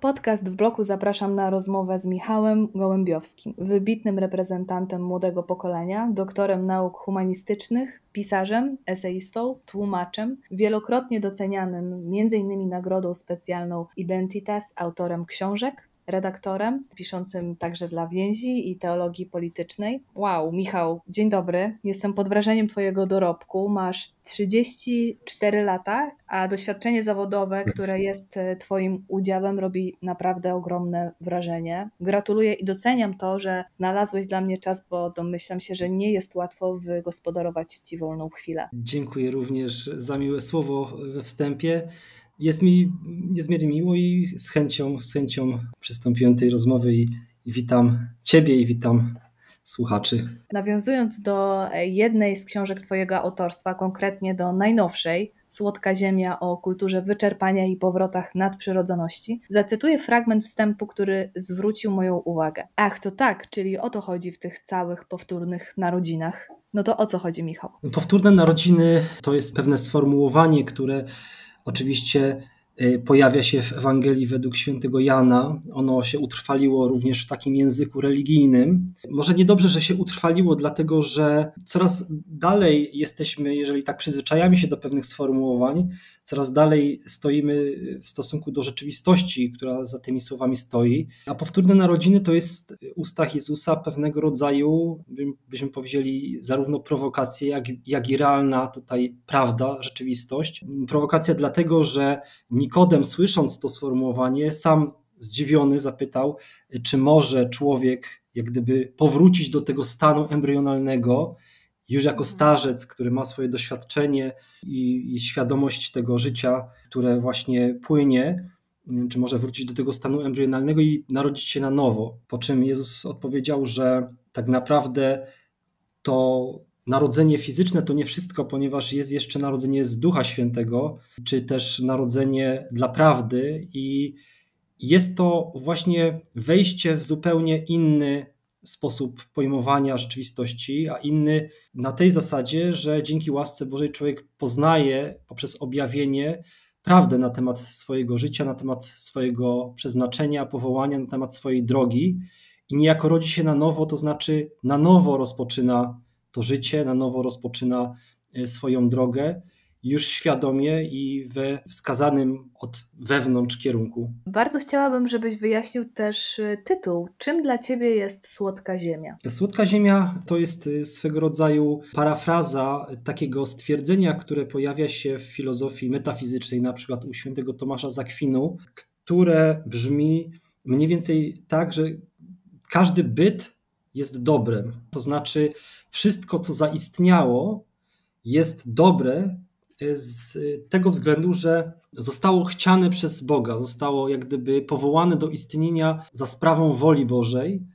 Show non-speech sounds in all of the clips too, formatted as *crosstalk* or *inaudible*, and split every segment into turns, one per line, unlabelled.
Podcast w bloku zapraszam na rozmowę z Michałem Gołębiowskim, wybitnym reprezentantem młodego pokolenia, doktorem nauk humanistycznych, pisarzem, eseistą, tłumaczem, wielokrotnie docenianym m.in. nagrodą specjalną Identitas, autorem książek, redaktorem, piszącym także dla więzi i teologii politycznej. Wow, Michał, dzień dobry. Jestem pod wrażeniem Twojego dorobku. Masz 34 lata, a doświadczenie zawodowe, *laughs* które jest e, Twoim udziałem, robi naprawdę ogromne wrażenie. Gratuluję i doceniam to, że znalazłeś dla mnie czas, bo domyślam się, że nie jest łatwo wygospodarować Ci wolną chwilę.
Dziękuję również za miłe słowo we wstępie. Jest mi niezmiernie miło i z chęcią, z chęcią przystąpiłem do tej rozmowy i, i witam Ciebie i witam słuchaczy.
Nawiązując do jednej z książek Twojego autorstwa, konkretnie do najnowszej, Słodka Ziemia o kulturze wyczerpania i powrotach nadprzyrodzoności, zacytuję fragment wstępu, który zwrócił moją uwagę. Ach, to tak, czyli o to chodzi w tych całych powtórnych narodzinach. No to o co chodzi, Michał?
Powtórne narodziny to jest pewne sformułowanie, które Oczywiście pojawia się w Ewangelii według świętego Jana. Ono się utrwaliło również w takim języku religijnym. Może niedobrze, że się utrwaliło, dlatego że coraz dalej jesteśmy, jeżeli tak przyzwyczajamy się do pewnych sformułowań, coraz dalej stoimy w stosunku do rzeczywistości, która za tymi słowami stoi. A powtórne narodziny to jest ustach Jezusa pewnego rodzaju, byśmy powiedzieli, zarówno prowokacja, jak, jak i realna tutaj prawda, rzeczywistość. Prowokacja dlatego, że Nikodem, słysząc to sformułowanie, sam zdziwiony zapytał, czy może człowiek jak gdyby powrócić do tego stanu embrionalnego, już jako starzec, który ma swoje doświadczenie i, i świadomość tego życia, które właśnie płynie, czy może wrócić do tego stanu embrionalnego i narodzić się na nowo. Po czym Jezus odpowiedział, że tak naprawdę to narodzenie fizyczne to nie wszystko, ponieważ jest jeszcze narodzenie z Ducha Świętego, czy też narodzenie dla prawdy, i jest to właśnie wejście w zupełnie inny sposób pojmowania rzeczywistości, a inny na tej zasadzie, że dzięki łasce Bożej człowiek poznaje poprzez objawienie prawdę na temat swojego życia, na temat swojego przeznaczenia, powołania, na temat swojej drogi. I niejako rodzi się na nowo, to znaczy na nowo rozpoczyna to życie, na nowo rozpoczyna e, swoją drogę już świadomie i we wskazanym od wewnątrz kierunku.
Bardzo chciałabym, żebyś wyjaśnił też y, tytuł. Czym dla Ciebie jest Słodka Ziemia?
Słodka Ziemia to jest y, swego rodzaju parafraza takiego stwierdzenia, które pojawia się w filozofii metafizycznej, na przykład u świętego Tomasza Zakwinu, które brzmi mniej więcej tak, że każdy byt jest dobrem. To znaczy, wszystko, co zaistniało, jest dobre z tego względu, że zostało chciane przez Boga, zostało jak gdyby powołane do istnienia za sprawą woli Bożej,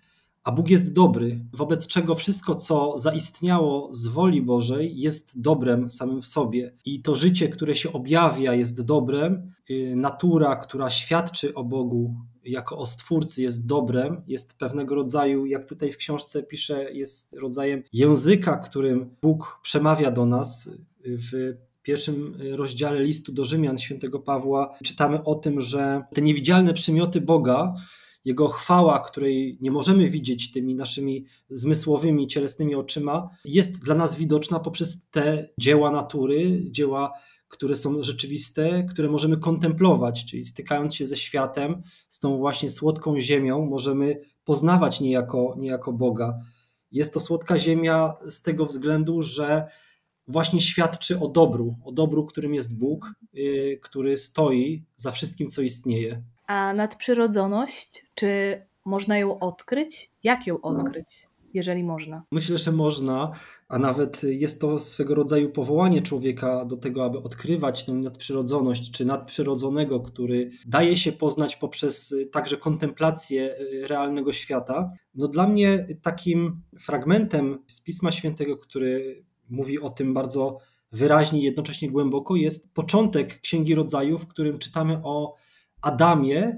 a Bóg jest dobry, wobec czego wszystko, co zaistniało z woli Bożej, jest dobrem samym w sobie. I to życie, które się objawia, jest dobrem. Y, natura, która świadczy o Bogu jako o stwórcy, jest dobrem, jest pewnego rodzaju, jak tutaj w książce pisze, jest rodzajem języka, którym Bóg przemawia do nas. W pierwszym y, rozdziale listu do Rzymian świętego Pawła czytamy o tym, że te niewidzialne przymioty Boga, jego chwała, której nie możemy widzieć tymi naszymi zmysłowymi, cielesnymi oczyma, jest dla nas widoczna poprzez te dzieła natury, dzieła, które są rzeczywiste, które możemy kontemplować, czyli stykając się ze światem, z tą właśnie słodką ziemią, możemy poznawać niejako, niejako Boga. Jest to słodka ziemia z tego względu, że właśnie świadczy o dobru, o dobru, którym jest Bóg, y, który stoi za wszystkim, co istnieje.
A nadprzyrodzoność, czy można ją odkryć? Jak ją odkryć, jeżeli można?
Myślę, że można, a nawet jest to swego rodzaju powołanie człowieka do tego, aby odkrywać tę nadprzyrodzoność, czy nadprzyrodzonego, który daje się poznać poprzez y, także kontemplację y, realnego świata. No dla mnie takim fragmentem z Pisma Świętego, który mówi o tym bardzo wyraźnie i jednocześnie głęboko, jest początek Księgi Rodzaju, w którym czytamy o Adamie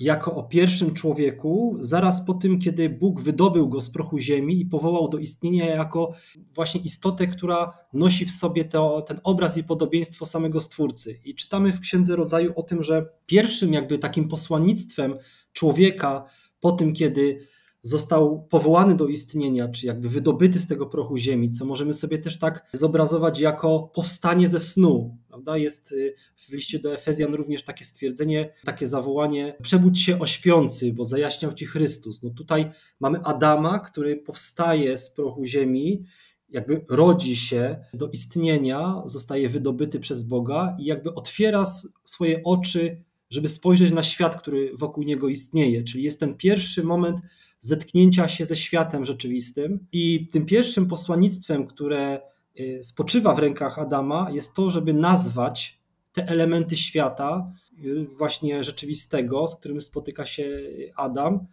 jako o pierwszym człowieku, zaraz po tym, kiedy Bóg wydobył go z prochu ziemi i powołał do istnienia jako właśnie istotę, która nosi w sobie to, ten obraz i podobieństwo samego Stwórcy. I czytamy w Księdze Rodzaju o tym, że pierwszym jakby takim posłannictwem człowieka po tym, kiedy został powołany do istnienia, czy jakby wydobyty z tego prochu ziemi, co możemy sobie też tak zobrazować jako powstanie ze snu. Prawda? Jest y, w liście do Efezjan również takie stwierdzenie, takie zawołanie: przebudź się o śpiący, bo zajaśniał ci Chrystus. No tutaj mamy Adama, który powstaje z prochu ziemi, jakby rodzi się do istnienia, zostaje wydobyty przez Boga i jakby otwiera swoje oczy, żeby spojrzeć na świat, który wokół niego istnieje. Czyli jest ten pierwszy moment zetknięcia się ze światem rzeczywistym. I tym pierwszym posłannictwem, które spoczywa w rękach Adama, jest to, żeby nazwać te elementy świata, y, właśnie rzeczywistego, z którym spotyka się Adam.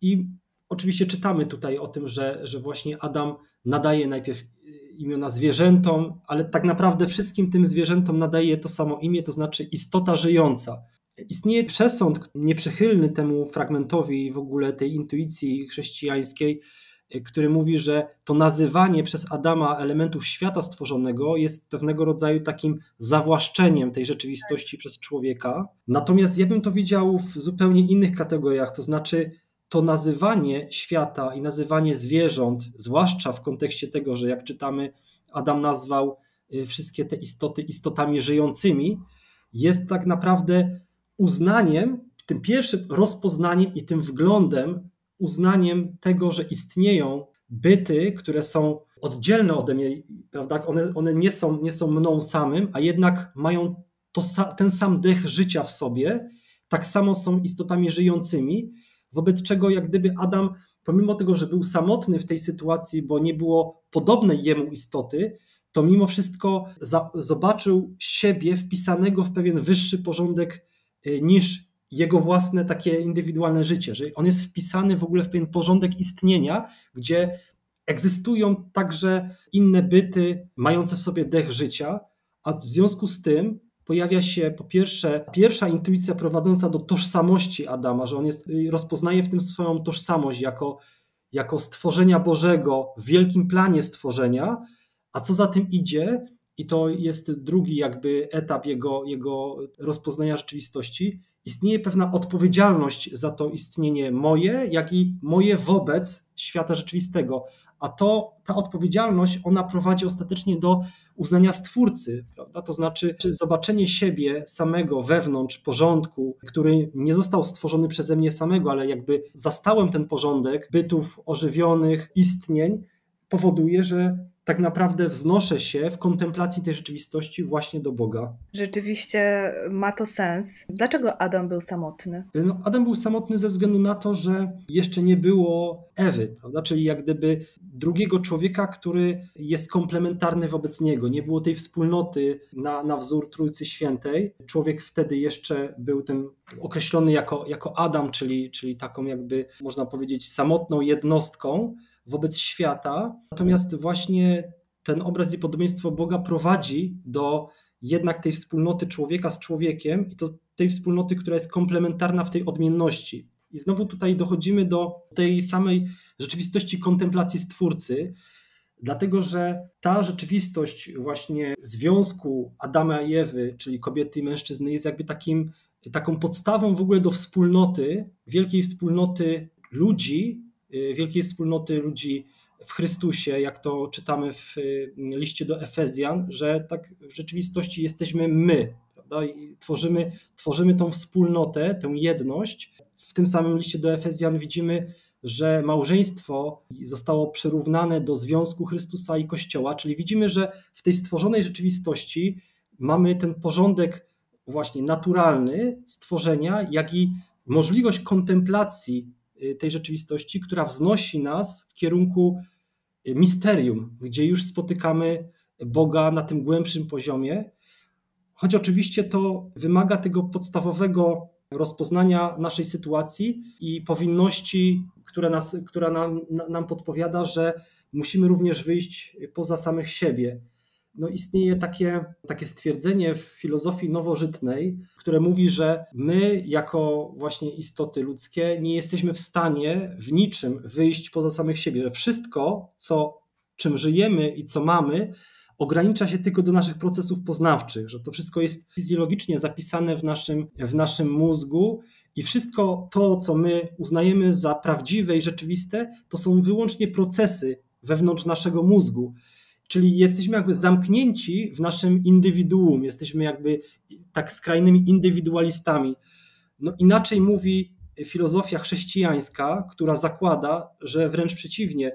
I oczywiście czytamy tutaj o tym, że, że właśnie Adam nadaje najpierw y, imiona zwierzętom, ale tak naprawdę wszystkim tym zwierzętom nadaje to samo imię, to znaczy istota żyjąca. Istnieje przesąd nieprzychylny temu fragmentowi w ogóle tej intuicji chrześcijańskiej, który mówi, że to nazywanie przez Adama elementów świata stworzonego jest pewnego rodzaju takim zawłaszczeniem tej rzeczywistości przez człowieka. Natomiast ja bym to widział w zupełnie innych kategoriach, to znaczy to nazywanie świata i nazywanie zwierząt, zwłaszcza w kontekście tego, że jak czytamy, Adam nazwał y, wszystkie te istoty istotami żyjącymi, jest tak naprawdę uznaniem, tym pierwszym rozpoznaniem i tym wglądem, uznaniem tego, że istnieją byty, które są oddzielne ode mnie, prawda? One, one nie, są, nie są mną samym, a jednak mają to, ten sam dech życia w sobie, tak samo są istotami żyjącymi, wobec czego jak gdyby Adam, pomimo tego, że był samotny w tej sytuacji, bo nie było podobnej jemu istoty, to mimo wszystko za, zobaczył siebie wpisanego w pewien wyższy porządek Y, niż jego własne takie indywidualne życie, że on jest wpisany w ogóle w pewien porządek istnienia, gdzie egzystują także inne byty mające w sobie dech życia, a w związku z tym pojawia się po pierwsze pierwsza intuicja prowadząca do tożsamości Adama, że on jest, y, rozpoznaje w tym swoją tożsamość jako, jako stworzenia Bożego w wielkim planie stworzenia, a co za tym idzie, i to jest drugi jakby etap jego, jego rozpoznania rzeczywistości, istnieje pewna odpowiedzialność za to istnienie moje, jak i moje wobec świata rzeczywistego. A to, ta odpowiedzialność, ona prowadzi ostatecznie do uznania Stwórcy, prawda? To znaczy, czy zobaczenie siebie samego wewnątrz porządku, który nie został stworzony przeze mnie samego, ale jakby zastałem ten porządek bytów ożywionych, istnień, powoduje, że tak naprawdę wznoszę się w kontemplacji tej rzeczywistości właśnie do Boga.
Rzeczywiście ma to sens. Dlaczego Adam był samotny?
No, Adam był samotny ze względu na to, że jeszcze nie było Ewy, prawda? czyli jak gdyby drugiego człowieka, który jest komplementarny wobec niego. Nie było tej wspólnoty na, na wzór Trójcy Świętej. Człowiek wtedy jeszcze był tym określony jako, jako Adam, czyli, czyli taką jakby, można powiedzieć, samotną jednostką wobec świata. Natomiast właśnie ten obraz i podobieństwo Boga prowadzi do jednak tej wspólnoty człowieka z człowiekiem i to tej wspólnoty, która jest komplementarna w tej odmienności. I znowu tutaj dochodzimy do tej samej rzeczywistości kontemplacji Stwórcy, dlatego że ta rzeczywistość właśnie związku Adama i Ewy, czyli kobiety i mężczyzny, jest jakby takim, taką podstawą w ogóle do wspólnoty, wielkiej wspólnoty ludzi, wielkiej wspólnoty ludzi w Chrystusie, jak to czytamy w y, liście do Efezjan, że tak w rzeczywistości jesteśmy my, prawda? I tworzymy, tworzymy tą wspólnotę, tę jedność. W tym samym liście do Efezjan widzimy, że małżeństwo zostało przyrównane do związku Chrystusa i Kościoła, czyli widzimy, że w tej stworzonej rzeczywistości mamy ten porządek właśnie naturalny stworzenia, jak i możliwość kontemplacji Y, tej rzeczywistości, która wznosi nas w kierunku y, misterium, gdzie już spotykamy Boga na tym głębszym poziomie. Choć oczywiście to wymaga tego podstawowego rozpoznania naszej sytuacji i powinności, która, nas, która nam, nam podpowiada, że musimy również wyjść poza samych siebie. No istnieje takie, takie stwierdzenie w filozofii nowożytnej, które mówi, że my, jako właśnie istoty ludzkie, nie jesteśmy w stanie w niczym wyjść poza samych siebie, że wszystko, co, czym żyjemy i co mamy, ogranicza się tylko do naszych procesów poznawczych, że to wszystko jest fizjologicznie zapisane w naszym, w naszym mózgu i wszystko to, co my uznajemy za prawdziwe i rzeczywiste, to są wyłącznie procesy wewnątrz naszego mózgu. Czyli jesteśmy jakby zamknięci w naszym indywiduum, jesteśmy jakby tak skrajnymi indywidualistami. No inaczej mówi filozofia chrześcijańska, która zakłada, że wręcz przeciwnie,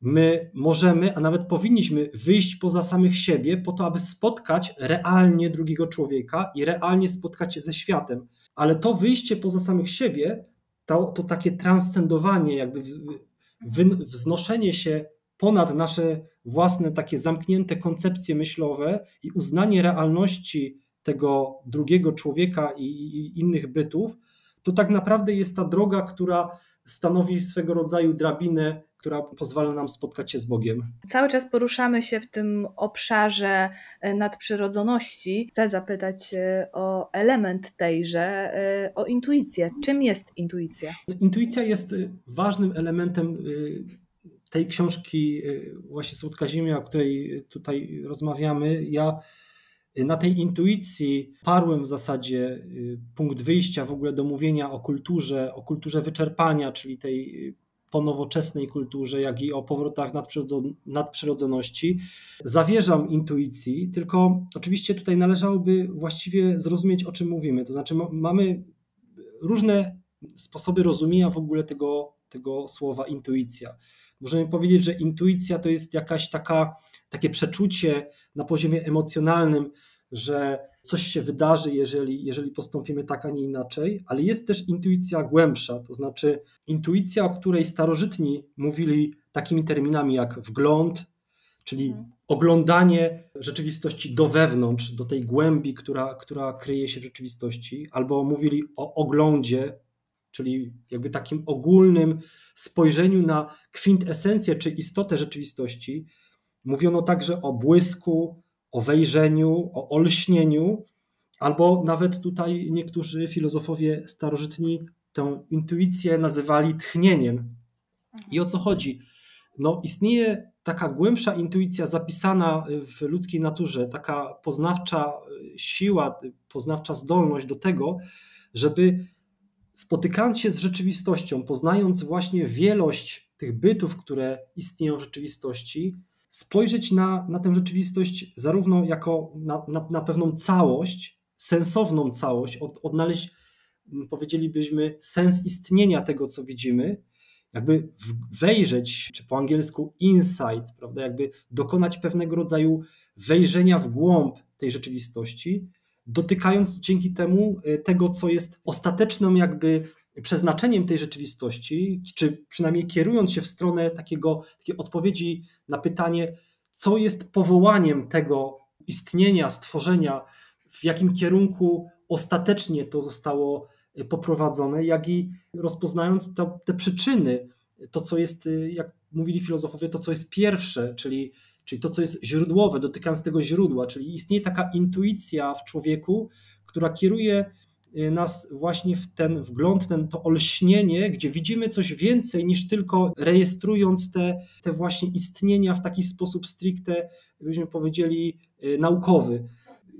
my możemy, a nawet powinniśmy wyjść poza samych siebie po to, aby spotkać realnie drugiego człowieka i realnie spotkać się ze światem. Ale to wyjście poza samych siebie, to, to takie transcendowanie, jakby wznoszenie się ponad nasze własne takie zamknięte koncepcje myślowe i uznanie realności tego drugiego człowieka i, i innych bytów, to tak naprawdę jest ta droga, która stanowi swego rodzaju drabinę, która pozwala nam spotkać się z Bogiem.
Cały czas poruszamy się w tym obszarze e, nadprzyrodzoności. Chcę zapytać e, o element tejże, e, o intuicję. Czym jest intuicja?
Intuicja jest ważnym elementem tej książki właśnie Słodka Ziemia, o której tutaj rozmawiamy. Ja na tej intuicji parłem w zasadzie y, punkt wyjścia w ogóle do mówienia o kulturze, o kulturze wyczerpania, czyli tej y, po nowoczesnej kulturze, jak i o powrotach nadprzyrodzoności. Zawierzam intuicji, tylko oczywiście tutaj należałoby właściwie zrozumieć, o czym mówimy. To znaczy, mamy różne sposoby rozumienia w ogóle tego, tego słowa intuicja. Możemy powiedzieć, że intuicja to jest jakaś taka, takie przeczucie na poziomie emocjonalnym, że coś się wydarzy, jeżeli, jeżeli postąpimy tak, a nie inaczej, ale jest też intuicja głębsza, to znaczy intuicja, o której starożytni mówili takimi terminami jak wgląd, czyli mhm. oglądanie rzeczywistości do wewnątrz, do tej głębi, która, która kryje się w rzeczywistości, albo mówili o oglądzie, czyli jakby takim ogólnym spojrzeniu na kwintesencję czy istotę rzeczywistości. Mówiono także o błysku, o wejrzeniu, o olśnieniu, albo nawet tutaj niektórzy filozofowie starożytni tę intuicję nazywali tchnieniem. I o co chodzi? No, istnieje taka głębsza intuicja zapisana w ludzkiej naturze, taka poznawcza siła, poznawcza zdolność do tego, żeby spotykając się z rzeczywistością, poznając właśnie wielość tych bytów, które istnieją w rzeczywistości, spojrzeć na, na tę rzeczywistość zarówno jako na, na, na pewną całość, sensowną całość, od, odnaleźć, powiedzielibyśmy, sens istnienia tego, co widzimy, jakby wejrzeć, czy po angielsku insight, prawda, jakby dokonać pewnego rodzaju wejrzenia w głąb tej rzeczywistości, dotykając dzięki temu e, tego, co jest ostateczną jakby przeznaczeniem tej rzeczywistości, czy przynajmniej kierując się w stronę takiego, takiej odpowiedzi na pytanie, co jest powołaniem tego istnienia, stworzenia, w jakim kierunku ostatecznie to zostało e, poprowadzone, jak i rozpoznając to, te przyczyny, to co jest, e, jak mówili filozofowie, to co jest pierwsze, czyli, czyli to co jest źródłowe, dotykając tego źródła, czyli istnieje taka intuicja w człowieku, która kieruje Y, nas właśnie w ten wgląd, ten, to olśnienie, gdzie widzimy coś więcej niż tylko rejestrując te, te właśnie istnienia w taki sposób stricte, byśmy powiedzieli, y, naukowy.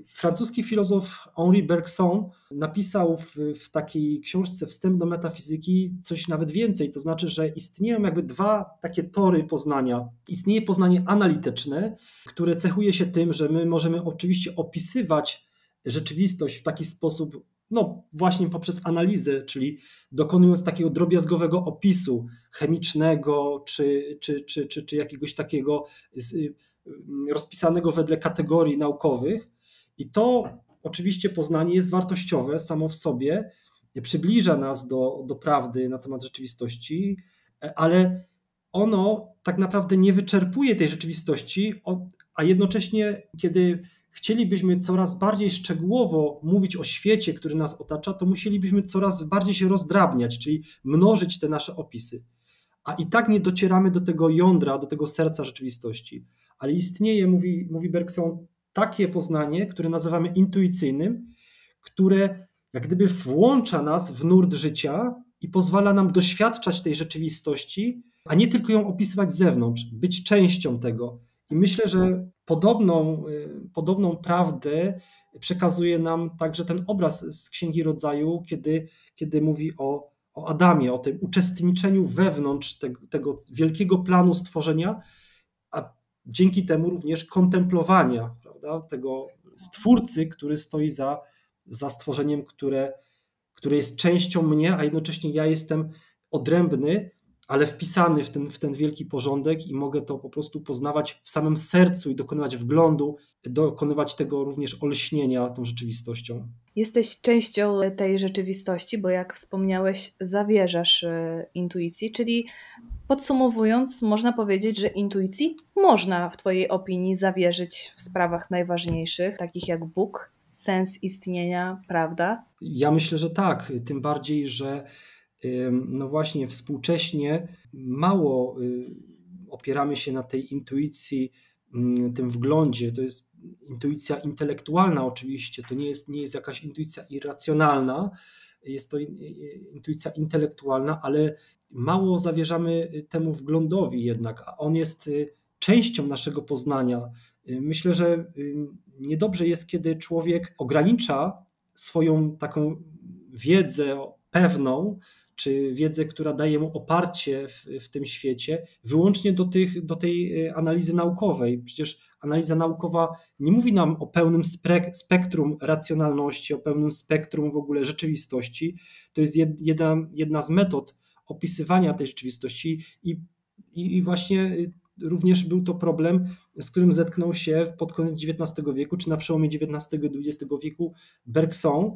Francuski filozof Henri Bergson napisał w, w, takiej książce Wstęp do metafizyki coś nawet więcej, to znaczy, że istnieją jakby dwa takie tory poznania. Istnieje poznanie analityczne, które cechuje się tym, że my możemy oczywiście opisywać rzeczywistość w taki sposób no właśnie poprzez analizę, czyli dokonując takiego drobiazgowego opisu chemicznego czy, czy, czy, czy, czy jakiegoś takiego y, rozpisanego wedle kategorii naukowych. I to oczywiście poznanie jest wartościowe samo w sobie, przybliża nas do, do prawdy na temat rzeczywistości, ale ono tak naprawdę nie wyczerpuje tej rzeczywistości, a jednocześnie, kiedy chcielibyśmy coraz bardziej szczegółowo mówić o świecie, który nas otacza, to musielibyśmy coraz bardziej się rozdrabniać, czyli mnożyć te nasze opisy. A i tak nie docieramy do tego jądra, do tego serca rzeczywistości. ale istnieje, mówi, mówi Bergson, takie poznanie, które nazywamy intuicyjnym, które jak gdyby włącza nas w nurt życia i pozwala nam doświadczać tej rzeczywistości, a nie tylko ją opisywać z zewnątrz, być częścią tego. I myślę, że podobną, y, podobną prawdę przekazuje nam także ten obraz z Księgi Rodzaju, kiedy, kiedy mówi o, o Adamie, o tym uczestniczeniu wewnątrz tego, tego wielkiego planu stworzenia, a dzięki temu również kontemplowania prawda, tego stwórcy, który stoi za, za stworzeniem, które, które jest częścią mnie, a jednocześnie ja jestem odrębny, ale wpisany w ten, w ten wielki porządek i mogę to po prostu poznawać w samym sercu i dokonywać wglądu, dokonywać tego również olśnienia tą rzeczywistością.
Jesteś częścią tej rzeczywistości, bo jak wspomniałeś, zawierzasz e, intuicji, czyli podsumowując, można powiedzieć, że intuicji można w Twojej opinii zawierzyć w sprawach najważniejszych, takich jak Bóg, sens istnienia, prawda?
Ja myślę, że tak, tym bardziej, że no właśnie współcześnie mało y, opieramy się na tej intuicji, mm, tym wglądzie. To jest intuicja intelektualna oczywiście, to nie jest, nie jest jakaś intuicja irracjonalna, jest to intuicja intelektualna, ale mało zawierzamy temu wglądowi jednak, a on jest y, częścią naszego poznania. Y, myślę, że niedobrze jest, kiedy człowiek ogranicza swoją taką wiedzę pewną czy wiedzę, która daje mu oparcie w, w tym świecie, wyłącznie do, tych, do tej e, analizy naukowej. Przecież analiza naukowa nie mówi nam o pełnym spektrum racjonalności, o pełnym spektrum w ogóle rzeczywistości. To jest jedna, jedna z metod opisywania tej rzeczywistości i, i, i właśnie e, również był to problem, z którym zetknął się pod koniec XIX wieku, czy na przełomie XIX i XX wieku Bergson.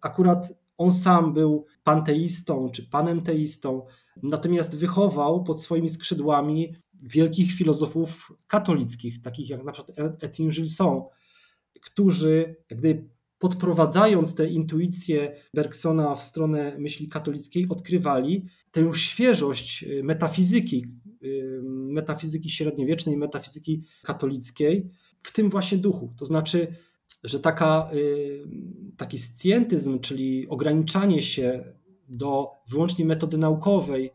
Akurat on sam był panteistą czy panenteistą, natomiast wychował pod swoimi skrzydłami taki scjentyzm, czyli ograniczanie się do wyłącznie metody naukowej,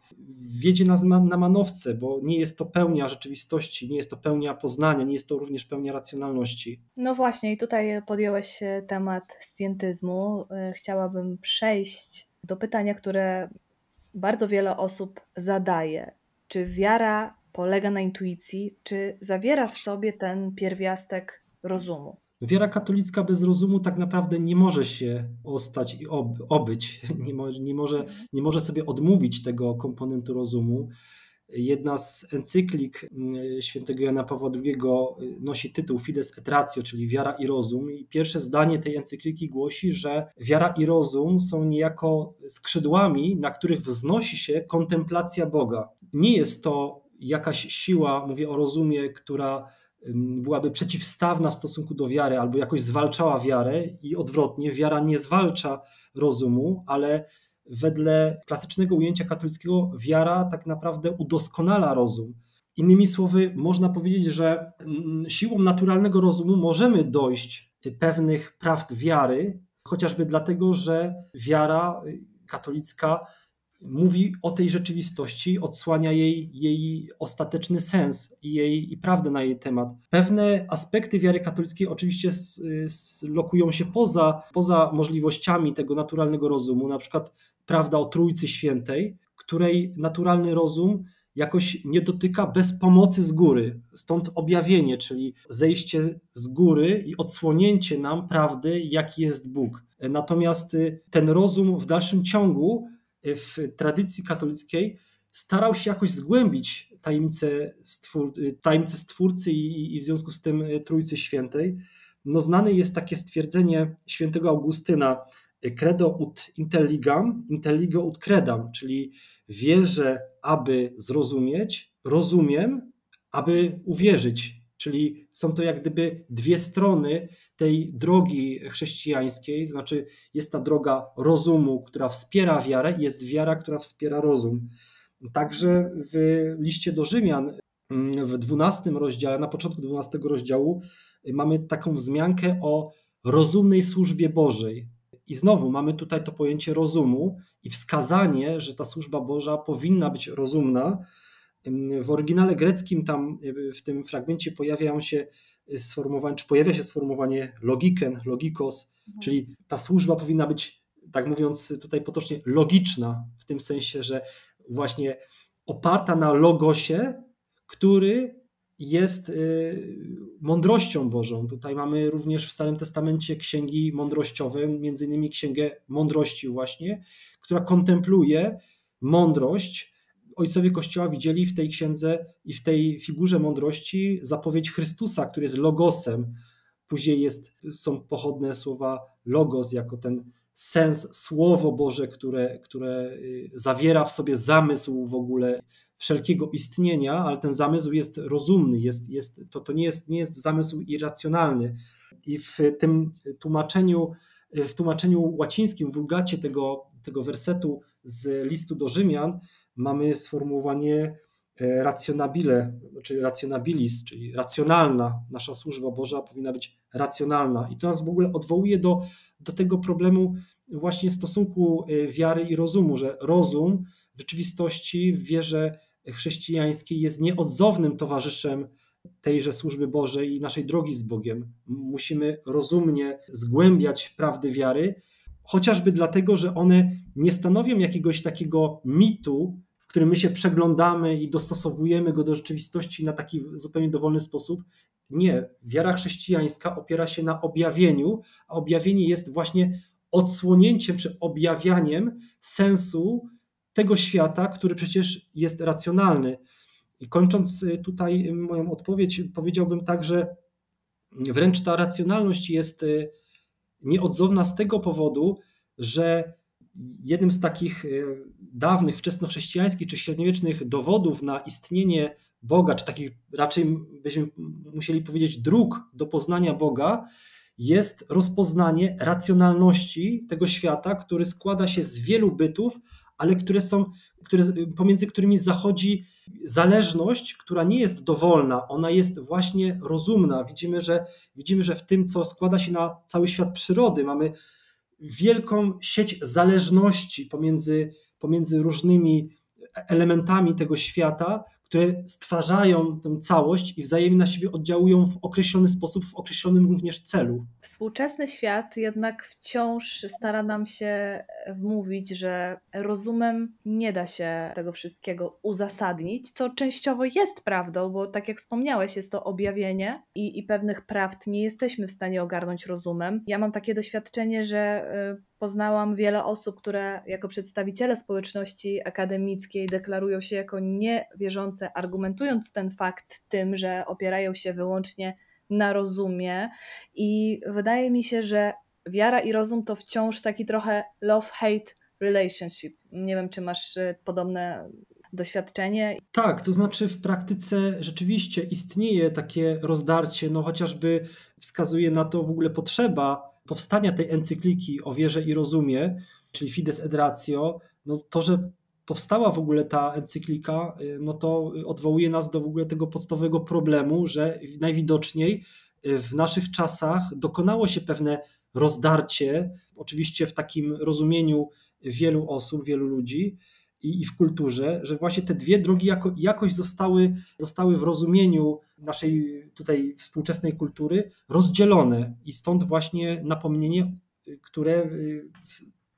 wiedzie nas na manowce, bo nie jest to pełnia rzeczywistości, nie jest to pełnia poznania, nie jest to również pełnia racjonalności.
No właśnie, i tutaj podjąłeś temat scjentyzmu. Y, chciałabym przejść do pytania, które bardzo wiele osób zadaje. Czy wiara polega na intuicji, czy zawiera w sobie ten pierwiastek rozumu?
Wiara katolicka bez rozumu tak naprawdę nie może się ostać i obyć, *laughs* nie, może, nie, może, nie może sobie odmówić tego komponentu rozumu. Jedna z encyklik mm, świętego Jana Pawła II nosi tytuł Fides et Ratio, czyli wiara i rozum. I pierwsze zdanie tej encykliki głosi, że wiara i rozum są niejako skrzydłami, na których wznosi się kontemplacja Boga. Nie jest to jakaś siła, mówię o rozumie, która byłaby przeciwstawna w stosunku do wiary albo jakoś zwalczała wiarę i odwrotnie, wiara nie zwalcza rozumu, ale wedle klasycznego ujęcia katolickiego wiara tak naprawdę udoskonala rozum. Innymi słowy, można powiedzieć, że siłą naturalnego rozumu możemy dojść pewnych prawd wiary, chociażby dlatego, że wiara katolicka mówi o tej rzeczywistości, odsłania jej, jej ostateczny sens i, jej, i prawdę na jej temat. Pewne aspekty wiary katolickiej oczywiście lokują się poza, poza możliwościami tego naturalnego rozumu, na przykład prawda o Trójcy Świętej, której naturalny rozum jakoś nie dotyka bez pomocy z góry. Stąd objawienie, czyli zejście z góry i odsłonięcie nam prawdy, jaki jest Bóg. Natomiast y, ten rozum w dalszym ciągu w tradycji katolickiej starał się jakoś zgłębić tajemnicę, stwór, tajemnicę Stwórcy i, i w związku z tym Trójcy Świętej. No, znane jest takie stwierdzenie świętego Augustyna credo ut intelligam, intelligo ut credam, czyli wierzę, aby zrozumieć, rozumiem, aby uwierzyć. Czyli są to jak gdyby dwie strony tej drogi chrześcijańskiej, to znaczy jest ta droga rozumu, która wspiera wiarę, jest wiara, która wspiera rozum. Także w liście do Rzymian mm, w 12 rozdziale, na początku 12 rozdziału, mamy taką wzmiankę o rozumnej służbie Bożej. I znowu mamy tutaj to pojęcie rozumu i wskazanie, że ta służba Boża powinna być rozumna. W oryginale greckim, tam w tym fragmencie pojawiają się sformułowanie, czy pojawia się sformułowanie logiken, logikos, mhm. czyli ta służba powinna być, tak mówiąc tutaj potocznie, logiczna, w tym sensie, że właśnie oparta na logosie, który jest y, mądrością Bożą. Tutaj mamy również w Starym Testamencie księgi mądrościowe, między innymi księgę mądrości właśnie, która kontempluje mądrość. Ojcowie Kościoła widzieli w tej księdze i w tej figurze mądrości zapowiedź Chrystusa, który jest logosem. Później jest, są pochodne słowa logos jako ten sens, słowo Boże, które, które y, zawiera w sobie zamysł w ogóle wszelkiego istnienia, ale ten zamysł jest rozumny, jest, jest, to, to nie, jest, nie jest zamysł irracjonalny. I w tym tłumaczeniu, w tłumaczeniu łacińskim, w wulgacie tego, tego wersetu z listu do Rzymian, mamy sformułowanie e, racjonabile, czyli racjonabilis, czyli racjonalna. Nasza służba Boża powinna być racjonalna. I to nas w ogóle odwołuje do, do tego problemu właśnie stosunku e, wiary i rozumu, że rozum w rzeczywistości w wierze chrześcijańskiej jest nieodzownym towarzyszem tejże służby Bożej i naszej drogi z Bogiem. Musimy rozumnie zgłębiać prawdy wiary, chociażby dlatego, że one nie stanowią jakiegoś takiego mitu, którym my się przeglądamy i dostosowujemy go do rzeczywistości na taki zupełnie dowolny sposób. Nie, wiara chrześcijańska opiera się na objawieniu, a objawienie jest właśnie odsłonięciem czy objawianiem sensu tego świata, który przecież jest racjonalny. I kończąc y, tutaj moją odpowiedź, powiedziałbym tak, że wręcz ta racjonalność jest y, nieodzowna z tego powodu, że jednym z takich y, dawnych, wczesnochrześcijańskich czy średniowiecznych dowodów na istnienie Boga, czy takich raczej byśmy musieli powiedzieć dróg do poznania Boga, jest rozpoznanie racjonalności tego świata, który składa się z wielu bytów, ale które są, które, pomiędzy którymi zachodzi zależność, która nie jest dowolna, ona jest właśnie rozumna. Widzimy, że, widzimy, że w tym, co składa się na cały świat przyrody, mamy wielką sieć zależności pomiędzy, pomiędzy różnymi elementami tego świata, które stwarzają tę całość i wzajemnie na siebie oddziałują w określony sposób, w określonym również celu.
Współczesny świat jednak wciąż stara nam się wmówić, że rozumem nie da się tego wszystkiego uzasadnić, co częściowo jest prawdą, bo tak jak wspomniałeś, jest to objawienie i, i pewnych prawd nie jesteśmy w stanie ogarnąć rozumem. Ja mam takie doświadczenie, że y, poznałam wiele osób, które jako przedstawiciele społeczności akademickiej deklarują się jako niewierzące, argumentując ten fakt tym, że opierają się wyłącznie na rozumie. I wydaje mi się, że wiara i rozum to wciąż taki trochę love-hate relationship. Nie wiem, czy masz e, podobne doświadczenie.
Tak, to znaczy w praktyce rzeczywiście istnieje takie rozdarcie, no chociażby wskazuje na to w ogóle potrzeba powstania tej encykliki o wierze i rozumie, czyli Fides et Ratio, no to, że powstała w ogóle ta encyklika, y, no to odwołuje nas do w ogóle tego podstawowego problemu, że najwidoczniej y, w naszych czasach dokonało się pewne rozdarcie, oczywiście w takim rozumieniu wielu osób, wielu ludzi, i, i w kulturze, że właśnie te dwie drogi jako, jakoś zostały, zostały w rozumieniu naszej tutaj współczesnej kultury rozdzielone. I stąd właśnie napomnienie, które y,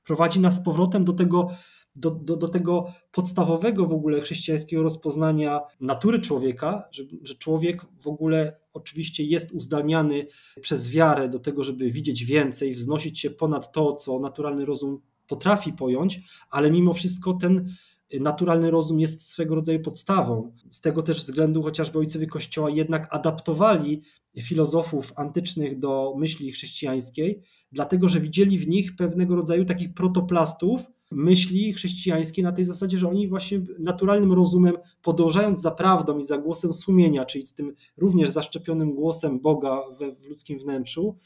prowadzi nas z powrotem do tego, do, do, do tego podstawowego w ogóle chrześcijańskiego rozpoznania natury człowieka, że, że człowiek w ogóle oczywiście jest uzdalniany przez wiarę do tego, żeby widzieć więcej, wznosić się ponad to, co naturalny rozum potrafi pojąć, ale mimo wszystko ten naturalny rozum jest swego rodzaju podstawą. Z tego też względu chociażby ojcowie Kościoła jednak adaptowali filozofów antycznych do myśli chrześcijańskiej, dlatego że widzieli w nich pewnego rodzaju takich protoplastów myśli chrześcijańskiej na tej zasadzie, że oni właśnie naturalnym rozumem, podążając za prawdą i za głosem sumienia, czyli z tym również zaszczepionym głosem Boga w ludzkim wnętrzu,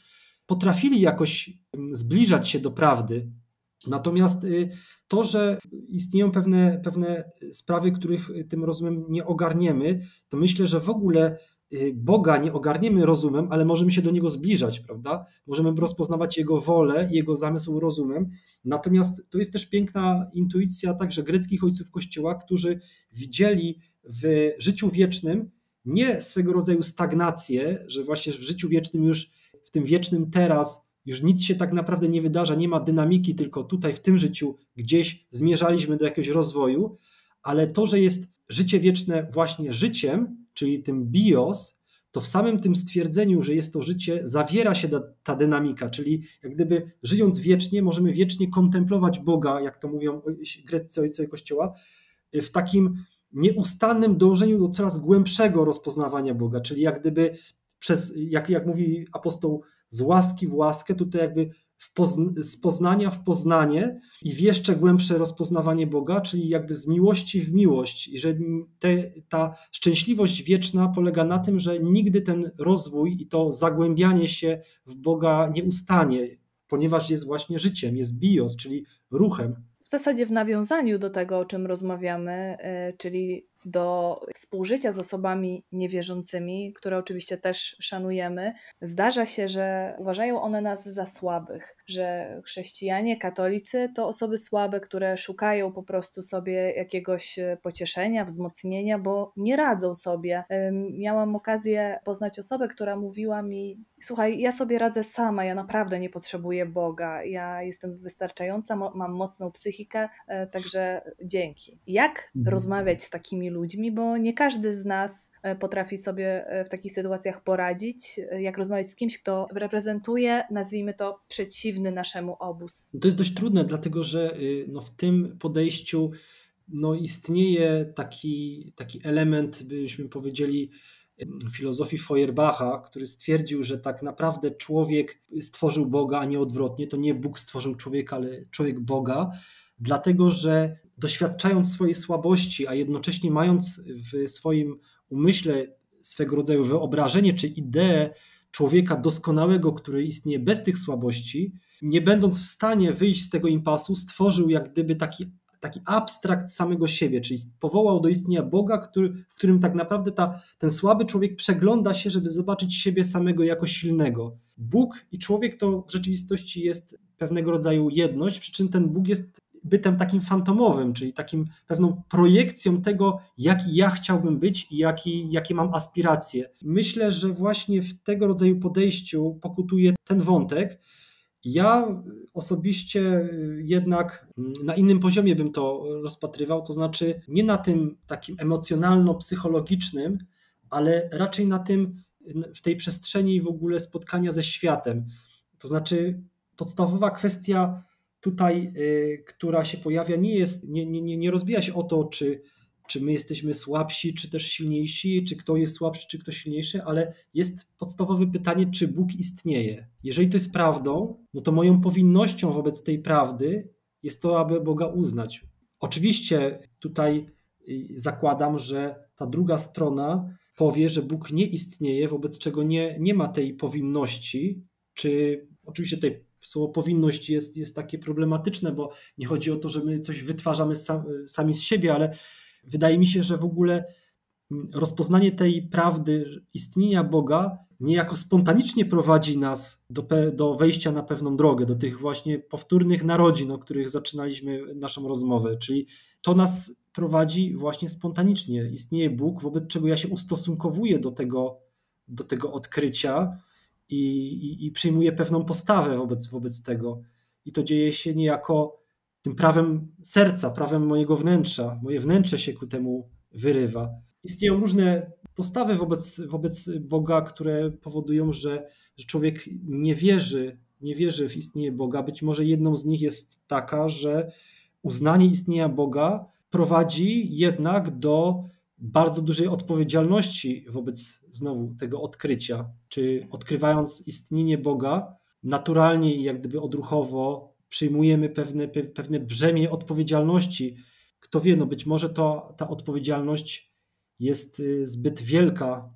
potrafili jakoś zbliżać się do prawdy, Natomiast y, to, że istnieją pewne, pewne sprawy, których tym rozumem nie ogarniemy, to myślę, że w ogóle y, Boga nie ogarniemy rozumem, ale możemy się do Niego zbliżać, prawda? Możemy rozpoznawać Jego wolę, Jego zamysł rozumem. Natomiast to jest też piękna intuicja także greckich ojców Kościoła, którzy widzieli w życiu wiecznym nie swego rodzaju stagnację, że właśnie w życiu wiecznym już, w tym wiecznym teraz, już nic się tak naprawdę nie wydarza, nie ma dynamiki, tylko tutaj w tym życiu. Gdzieś zmierzaliśmy do jakiegoś rozwoju, ale to, że jest życie wieczne właśnie życiem, czyli tym bios, to w samym tym stwierdzeniu, że jest to życie, zawiera się ta, dynamika, czyli jak gdyby żyjąc wiecznie, możemy wiecznie kontemplować Boga, jak to mówią greccy ojcowie Kościoła, w takim nieustannym dążeniu do coraz głębszego rozpoznawania Boga, czyli jak gdyby przez, jak, jak mówi apostoł, z łaski w łaskę, tutaj jakby z poznania w poznanie i w jeszcze głębsze rozpoznawanie Boga, czyli jakby z miłości w miłość. I że te, ta szczęśliwość wieczna polega na tym, że nigdy ten rozwój i to zagłębianie się w Boga nie ustanie, ponieważ jest właśnie życiem, jest bios, czyli ruchem.
W zasadzie w nawiązaniu do tego, o czym rozmawiamy, y, czyli do współżycia z osobami niewierzącymi, które oczywiście też szanujemy, zdarza się, że uważają one nas za słabych, że chrześcijanie, katolicy to osoby słabe, które szukają po prostu sobie jakiegoś e, pocieszenia, wzmocnienia, bo nie radzą sobie. Miałam okazję poznać osobę, która mówiła mi: Słuchaj, ja sobie radzę sama, ja naprawdę nie potrzebuję Boga, ja jestem wystarczająca, mam mocną psychikę, e, także dzięki. Jak mhm. rozmawiać z takimi ludźmi, bo nie każdy z nas e, potrafi sobie e, w takich sytuacjach poradzić, e, jak rozmawiać z kimś, kto reprezentuje, nazwijmy to, przeciwny naszemu obóz.
To jest dość trudne, dlatego że y, no, w tym podejściu no, istnieje taki, taki element, byśmy powiedzieli, filozofii Feuerbacha, który stwierdził, że tak naprawdę człowiek stworzył Boga, a nie odwrotnie. To nie Bóg stworzył człowieka, ale człowiek Boga, dlatego że doświadczając swojej słabości, a jednocześnie mając w swoim umyśle swego rodzaju wyobrażenie czy ideę człowieka doskonałego, który istnieje bez tych słabości, nie będąc w stanie wyjść z tego impasu, stworzył jak gdyby taki, taki abstrakt samego siebie, czyli powołał do istnienia Boga, który, w którym tak naprawdę ta, ten słaby człowiek przegląda się, żeby zobaczyć siebie samego jako silnego. Bóg i człowiek to w rzeczywistości jest pewnego rodzaju jedność, przy czym ten Bóg jest bytem takim fantomowym, czyli takim pewną projekcją tego, jaki ja chciałbym być i jaki, jakie mam aspiracje. Myślę, że właśnie w tego rodzaju podejściu pokutuje ten wątek. Ja osobiście jednak na innym poziomie bym to rozpatrywał, to znaczy nie na tym takim emocjonalno-psychologicznym, ale raczej na tym, w tej przestrzeni w ogóle spotkania ze światem. To znaczy podstawowa kwestia tutaj, y, która się pojawia, nie, jest, nie, nie, nie rozbija się o to, czy, czy my jesteśmy słabsi, czy też silniejsi, czy kto jest słabszy, czy kto silniejszy, ale jest podstawowe pytanie, czy Bóg istnieje. Jeżeli to jest prawdą, no to moją powinnością wobec tej prawdy jest to, aby Boga uznać. Oczywiście tutaj y, zakładam, że ta druga strona powie, że Bóg nie istnieje, wobec czego nie, nie ma tej powinności, czy oczywiście tutaj słowo powinność jest, jest takie problematyczne, bo nie chodzi o to, że my coś wytwarzamy sam, sami z siebie, ale wydaje mi się, że w ogóle mm, rozpoznanie tej prawdy istnienia Boga niejako spontanicznie prowadzi nas do, do wejścia na pewną drogę, do tych właśnie powtórnych narodzin, o których zaczynaliśmy naszą rozmowę. Czyli to nas prowadzi właśnie spontanicznie. Istnieje Bóg, wobec czego ja się ustosunkowuję do tego, do tego odkrycia i, i, i przyjmuje pewną postawę wobec, wobec tego. I to dzieje się niejako tym prawem serca, prawem mojego wnętrza. Moje wnętrze się ku temu wyrywa. Istnieją różne postawy wobec, wobec Boga, które powodują, że, że człowiek nie wierzy, nie wierzy w istnienie Boga. Być może jedną z nich jest taka, że uznanie istnienia Boga prowadzi jednak do bardzo dużej odpowiedzialności wobec znowu tego odkrycia, czy odkrywając istnienie Boga, naturalnie i jak gdyby odruchowo przyjmujemy pewne, pewne brzemię odpowiedzialności. Kto wie, no być może to, ta odpowiedzialność jest y, zbyt wielka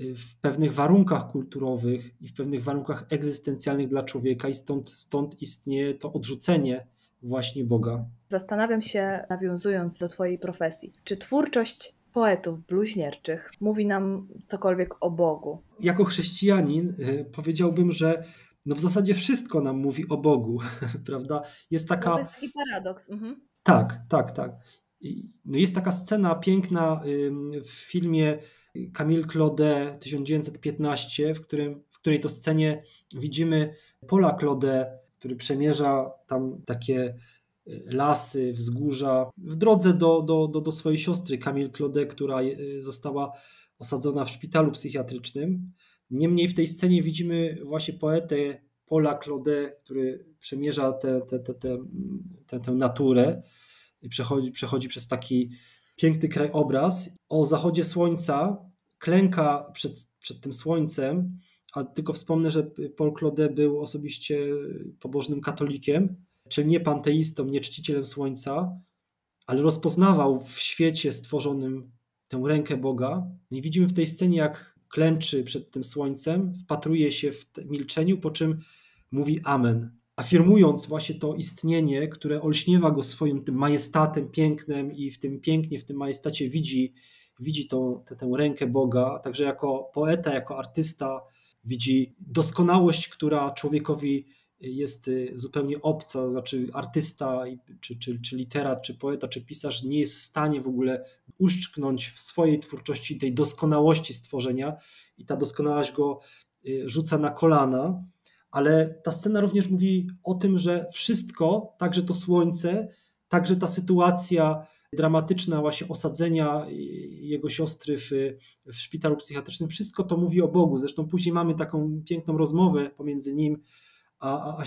y, w pewnych warunkach kulturowych i w pewnych warunkach egzystencjalnych dla człowieka, i stąd, stąd istnieje to odrzucenie właśnie Boga.
Zastanawiam się, nawiązując do Twojej profesji, czy twórczość poetów bluźnierczych mówi nam cokolwiek o Bogu?
Jako chrześcijanin y, powiedziałbym, że no w zasadzie wszystko nam mówi o Bogu, *laughs* prawda?
Jest taka. No to jest taki paradoks. Mhm.
Tak, tak, tak. No jest taka scena piękna w filmie Camille Claude 1915, w, którym, w której to scenie widzimy Paula Claude, który przemierza tam takie y, lasy, wzgórza w drodze do, do, do, do swojej siostry Camille Claude, która y, została osadzona w szpitalu psychiatrycznym. Niemniej w tej scenie widzimy właśnie poetę Paula Claude, który przemierza tę te, te, te, te, tę naturę i przechodzi, przechodzi przez taki piękny krajobraz. O zachodzie słońca klęka przed, przed tym słońcem, a tylko wspomnę, że Paul Claude był osobiście pobożnym katolikiem, czyli nie panteistą, nie czcicielem słońca, ale rozpoznawał w świecie stworzonym tę rękę Boga. I widzimy w tej scenie, jak klęczy przed tym słońcem, wpatruje się w milczeniu, po czym mówi Amen afirmując właśnie to istnienie, które olśniewa go swoim tym majestatem, pięknem i w tym pięknie, w tym majestacie widzi, widzi tą, tę, tę rękę Boga, także jako poeta, jako artysta widzi doskonałość, która człowiekowi jest y, zupełnie obca, znaczy artysta, czy, czy, czy literat, czy poeta, czy pisarz nie jest w stanie w ogóle uszczknąć w swojej twórczości tej doskonałości stworzenia i ta doskonałość go y, rzuca na kolana ale ta scena również mówi o tym, że wszystko, także to słońce, także ta sytuacja dramatyczna właśnie osadzenia jego siostry w, w szpitalu psychiatrycznym, wszystko to mówi o Bogu. Zresztą później mamy taką piękną rozmowę pomiędzy nim a, a,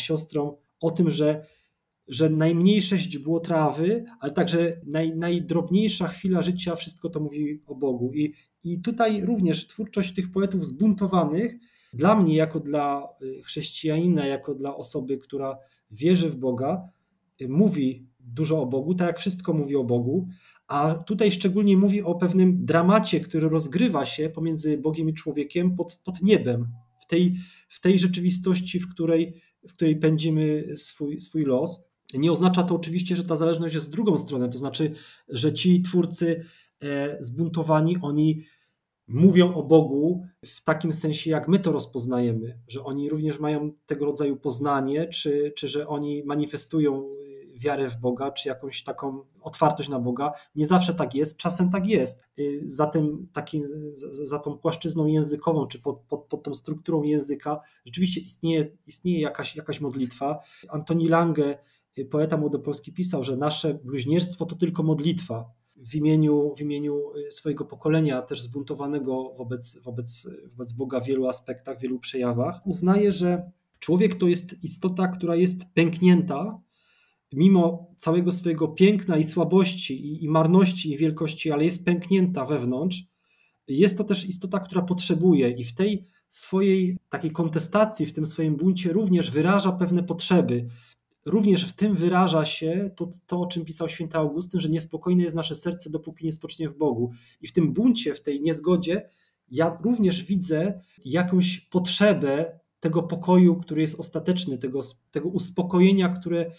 o tym, że, że najmniejsze źdźbło trawy, ale także naj, najdrobniejsza chwila życia, wszystko to mówi o Bogu. I, I tutaj również twórczość tych poetów zbuntowanych dla mnie, jako dla y, chrześcijanina, jako dla osoby, która wierzy w Boga, y, mówi dużo o Bogu, tak jak wszystko mówi o Bogu, a tutaj szczególnie mówi o pewnym dramacie, który rozgrywa się pomiędzy Bogiem i człowiekiem pod, pod niebem, w tej, w tej rzeczywistości, w której, w której pędzimy swój, swój los. Nie oznacza to oczywiście, że ta zależność jest w drugą stronę, to znaczy, że ci twórcy e, zbuntowani, oni mówią o Bogu w takim sensie, jak my to rozpoznajemy, że oni również mają tego rodzaju poznanie, czy, czy że oni manifestują wiarę w Boga, czy jakąś taką otwartość na Boga. Nie zawsze tak jest, czasem tak jest. Za, tym, takim, za, za tą płaszczyzną językową, czy pod, pod, pod tą strukturą języka rzeczywiście istnieje, istnieje jakaś, jakaś modlitwa. Antoni Lange, poeta młodopolski, pisał, że nasze bluźnierstwo to tylko modlitwa w imieniu, w imieniu y, swojego pokolenia, też zbuntowanego wobec, wobec, wobec Boga w wielu aspektach, w wielu przejawach, uznaje, że człowiek to jest istota, która jest pęknięta, mimo całego swojego piękna i słabości, i, i marności, i wielkości, ale jest pęknięta wewnątrz. Jest to też istota, która potrzebuje, i w tej swojej takiej kontestacji, w tym swoim buncie również wyraża pewne potrzeby, Również w tym wyraża się to, to, o czym pisał święty Augustyn, że niespokojne jest nasze serce, dopóki nie spocznie w Bogu. I w tym buncie, w tej niezgodzie, ja również widzę jakąś potrzebę tego pokoju, który jest ostateczny, tego, tego uspokojenia, które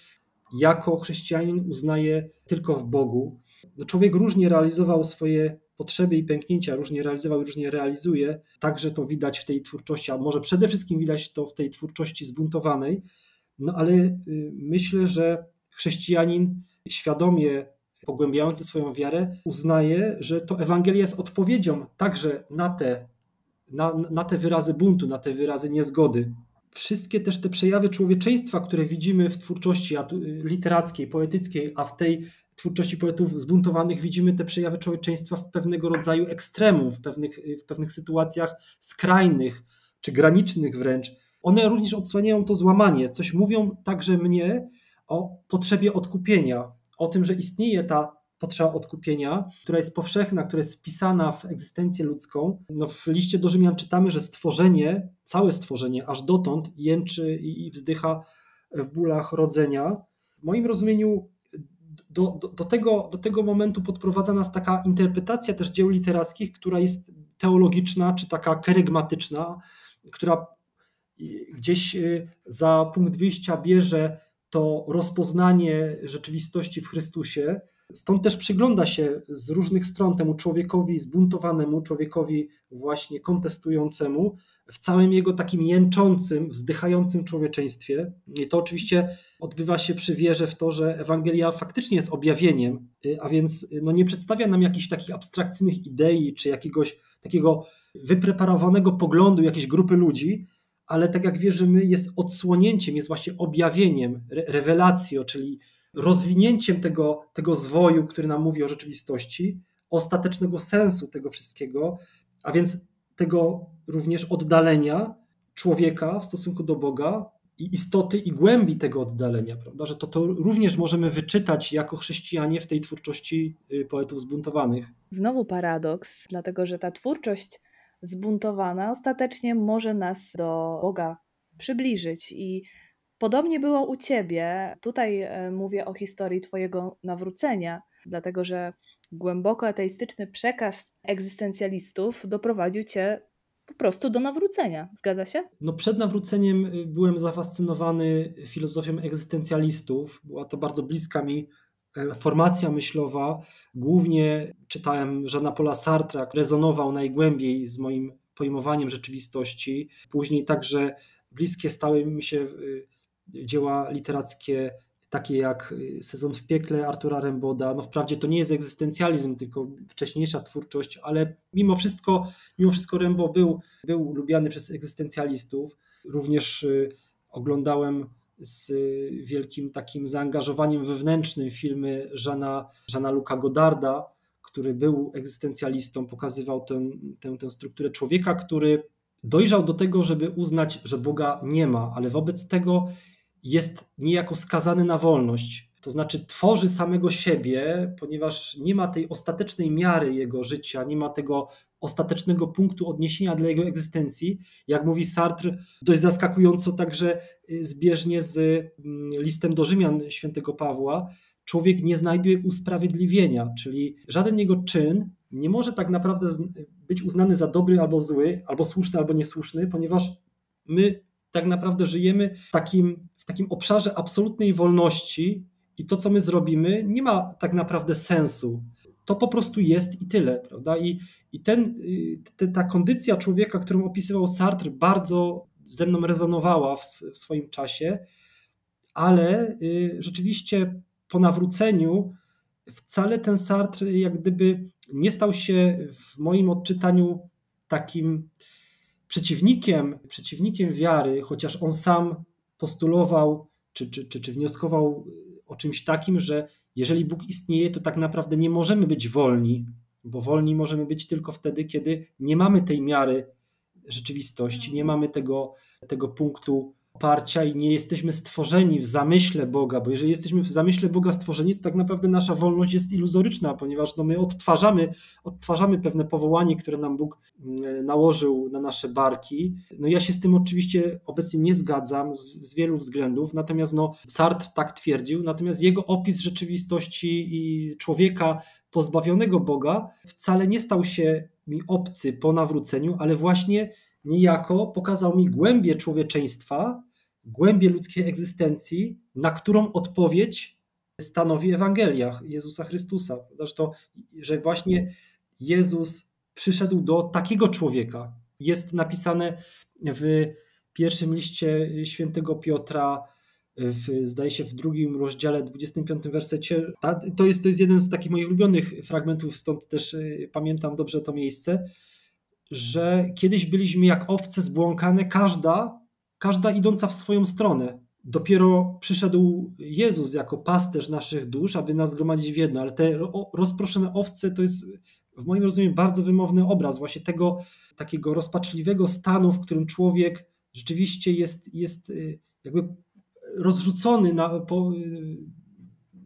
jako chrześcijanin uznaje tylko w Bogu. No człowiek różnie realizował swoje potrzeby i pęknięcia, różnie realizował różnie realizuje. Także to widać w tej twórczości, a może przede wszystkim widać to w tej twórczości zbuntowanej, no ale y, myślę, że chrześcijanin świadomie pogłębiający swoją wiarę uznaje, że to Ewangelia jest odpowiedzią także na te, na, na te wyrazy buntu, na te wyrazy niezgody. Wszystkie też te przejawy człowieczeństwa, które widzimy w twórczości literackiej, poetyckiej, a w tej twórczości poetów zbuntowanych widzimy te przejawy człowieczeństwa w pewnego rodzaju ekstremum, w pewnych, w pewnych sytuacjach skrajnych czy granicznych wręcz. One również odsłaniają to złamanie, coś mówią także mnie o potrzebie odkupienia, o tym, że istnieje ta potrzeba odkupienia, która jest powszechna, która jest wpisana w egzystencję ludzką. No w liście do Rzymian czytamy, że stworzenie, całe stworzenie aż dotąd jęczy i wzdycha w bólach rodzenia. W moim rozumieniu do, do, do, tego, do tego momentu podprowadza nas taka interpretacja też dzieł literackich, która jest teologiczna czy taka kerygmatyczna, która gdzieś y, za punkt wyjścia bierze to rozpoznanie rzeczywistości w Chrystusie. Stąd też przygląda się z różnych stron temu człowiekowi zbuntowanemu, człowiekowi właśnie kontestującemu, w całym jego takim jęczącym, wzdychającym człowieczeństwie. I to oczywiście odbywa się przy wierze w to, że Ewangelia faktycznie jest objawieniem, a więc no nie przedstawia nam jakichś takich abstrakcyjnych idei czy jakiegoś takiego wypreparowanego poglądu jakiejś grupy ludzi, ale tak jak wierzymy, jest odsłonięciem, jest właśnie objawieniem, re rewelacją, czyli rozwinięciem tego, tego zwoju, który nam mówi o rzeczywistości, ostatecznego sensu tego wszystkiego, a więc tego również oddalenia człowieka w stosunku do Boga i istoty i głębi tego oddalenia, prawda? Że to, to również możemy wyczytać jako chrześcijanie w tej twórczości y, poetów zbuntowanych.
Znowu paradoks, dlatego że ta twórczość zbuntowana ostatecznie może nas do Boga przybliżyć i Podobnie było u ciebie. Tutaj e, mówię o historii Twojego nawrócenia, dlatego że głęboko ateistyczny przekaz egzystencjalistów doprowadził Cię po prostu do nawrócenia. Zgadza się?
No przed nawróceniem y, byłem zafascynowany filozofią egzystencjalistów. Była to bardzo bliska mi e, formacja myślowa. Głównie czytałem Jeana Paula Sartra, rezonował najgłębiej z moim pojmowaniem rzeczywistości. Później także bliskie stały mi się y, dzieła literackie takie jak y, Sezon w piekle Artura Remboda. No wprawdzie to nie jest egzystencjalizm, tylko wcześniejsza twórczość, ale mimo wszystko, mimo wszystko Rembo był, był lubiany przez egzystencjalistów. Również y, oglądałem z wielkim takim zaangażowaniem wewnętrznym filmy Żana, Żana Luka Godarda, który był egzystencjalistą, pokazywał tę, tę, tę strukturę człowieka, który dojrzał do tego, żeby uznać, że Boga nie ma, ale wobec tego jest niejako skazany na wolność. To znaczy tworzy samego siebie, ponieważ nie ma tej ostatecznej miary jego życia, nie ma tego ostatecznego punktu odniesienia dla jego egzystencji. Jak mówi Sartre, dość zaskakująco także y, zbieżnie z mm, listem do Rzymian świętego Pawła, człowiek nie znajduje usprawiedliwienia, czyli żaden jego czyn nie może tak naprawdę być uznany za dobry albo zły, albo słuszny albo niesłuszny, ponieważ my tak naprawdę żyjemy w takim takim obszarze absolutnej wolności i to, co my zrobimy, nie ma tak naprawdę sensu. To po prostu jest i tyle, prawda? I, i ten, y, ta kondycja człowieka, którą opisywał Sartre, bardzo ze mną rezonowała w, w swoim czasie, ale y, rzeczywiście po nawróceniu wcale ten Sartre jak gdyby nie stał się w moim odczytaniu takim przeciwnikiem, przeciwnikiem wiary, chociaż on sam postulował czy, czy, czy, czy wnioskował o czymś takim, że jeżeli Bóg istnieje, to tak naprawdę nie możemy być wolni, bo wolni możemy być tylko wtedy, kiedy nie mamy tej miary rzeczywistości, nie mamy tego, tego punktu oparcia i nie jesteśmy stworzeni w zamyśle Boga, bo jeżeli jesteśmy w zamyśle Boga stworzeni, to tak naprawdę nasza wolność jest iluzoryczna, ponieważ no my odtwarzamy, odtwarzamy pewne powołanie, które nam Bóg mm, nałożył na nasze barki. No ja się z tym oczywiście obecnie nie zgadzam z, z wielu względów, natomiast no Sartre tak twierdził, natomiast jego opis rzeczywistości i człowieka pozbawionego Boga wcale nie stał się mi obcy po nawróceniu, ale właśnie niejako pokazał mi głębie człowieczeństwa, głębię ludzkiej egzystencji, na którą odpowiedź stanowi Ewangelia Jezusa Chrystusa. Zresztą, że właśnie Jezus przyszedł do takiego człowieka. Jest napisane w pierwszym liście świętego Piotra, w, zdaje się w drugim rozdziale, 25 wersecie. To jest, to jest jeden z takich moich ulubionych fragmentów, stąd też y, pamiętam dobrze to miejsce, że kiedyś byliśmy jak owce zbłąkane, każda każda idąca w swoją stronę. Dopiero przyszedł Jezus jako pasterz naszych dusz, aby nas zgromadzić w jedno, ale te rozproszone owce to jest w moim rozumieniu bardzo wymowny obraz właśnie tego takiego rozpaczliwego stanu, w którym człowiek rzeczywiście jest, jest y, jakby rozrzucony na, po, y,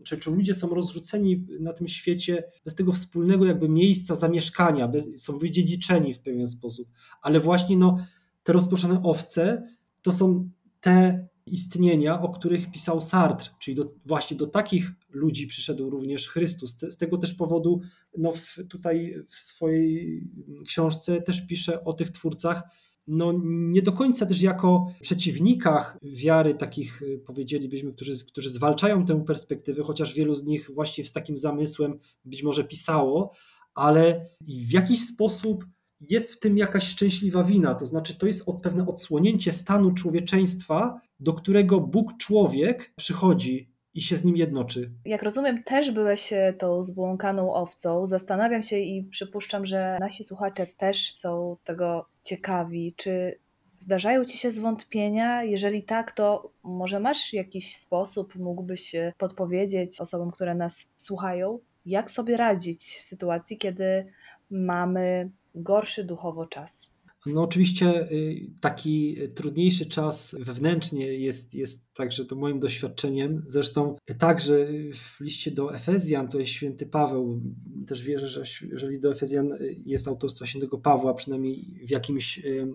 czy, czy ludzie są rozrzuceni na tym świecie bez tego wspólnego jakby miejsca zamieszkania, bez, są wydziedziczeni w pewien sposób, ale właśnie no, te rozproszone owce to są te istnienia, o których pisał Sartre, czyli do, właśnie do takich ludzi przyszedł również Chrystus. Z tego też powodu no w, tutaj w swojej książce też pisze o tych twórcach no, nie do końca też jako przeciwnikach wiary, takich powiedzielibyśmy, którzy, którzy zwalczają tę perspektywę, chociaż wielu z nich właśnie z takim zamysłem być może pisało, ale w jakiś sposób jest w tym jakaś szczęśliwa wina, to znaczy to jest od, pewne odsłonięcie stanu człowieczeństwa, do którego Bóg człowiek przychodzi i się z nim jednoczy.
Jak rozumiem, też byłeś e, tą zbłąkaną owcą. Zastanawiam się i przypuszczam, że nasi słuchacze też są tego ciekawi. Czy zdarzają ci się zwątpienia? Jeżeli tak, to może masz jakiś sposób, mógłbyś podpowiedzieć osobom, które nas słuchają, jak sobie radzić w sytuacji, kiedy mamy gorszy duchowo czas?
No oczywiście y, taki trudniejszy czas wewnętrznie jest, jest także to moim doświadczeniem. Zresztą także w liście do Efezjan, to jest święty Paweł, też wierzę, że, że list do Efezjan jest autorstwa świętego Pawła, przynajmniej w jakimś, y,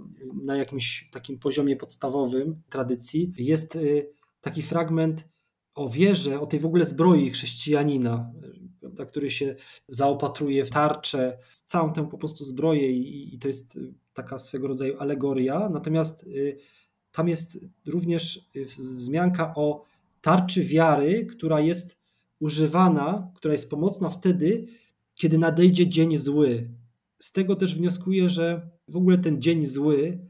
na jakimś takim poziomie podstawowym tradycji. Jest y, taki fragment o wierze, o tej w ogóle zbroi chrześcijanina, który się zaopatruje w tarczę, całą tę po prostu zbroję i, i to jest taka swego rodzaju alegoria. Natomiast y, tam jest również y, wzmianka o tarczy wiary, która jest używana, która jest pomocna wtedy, kiedy nadejdzie dzień zły. Z tego też wnioskuję, że w ogóle ten dzień zły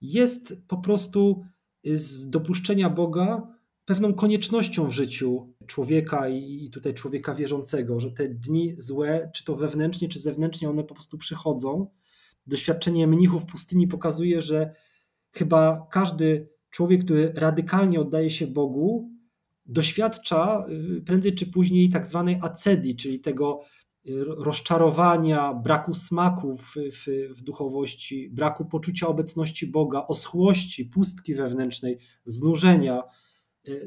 jest po prostu z dopuszczenia Boga pewną koniecznością w życiu człowieka i tutaj człowieka wierzącego, że te dni złe, czy to wewnętrznie, czy zewnętrznie, one po prostu przychodzą. Doświadczenie mnichów pustyni pokazuje, że chyba każdy człowiek, który radykalnie oddaje się Bogu, doświadcza y, prędzej czy później tak zwanej acedii, czyli tego y, rozczarowania, braku smaku w, w, w, duchowości, braku poczucia obecności Boga, oschłości, pustki wewnętrznej, znużenia,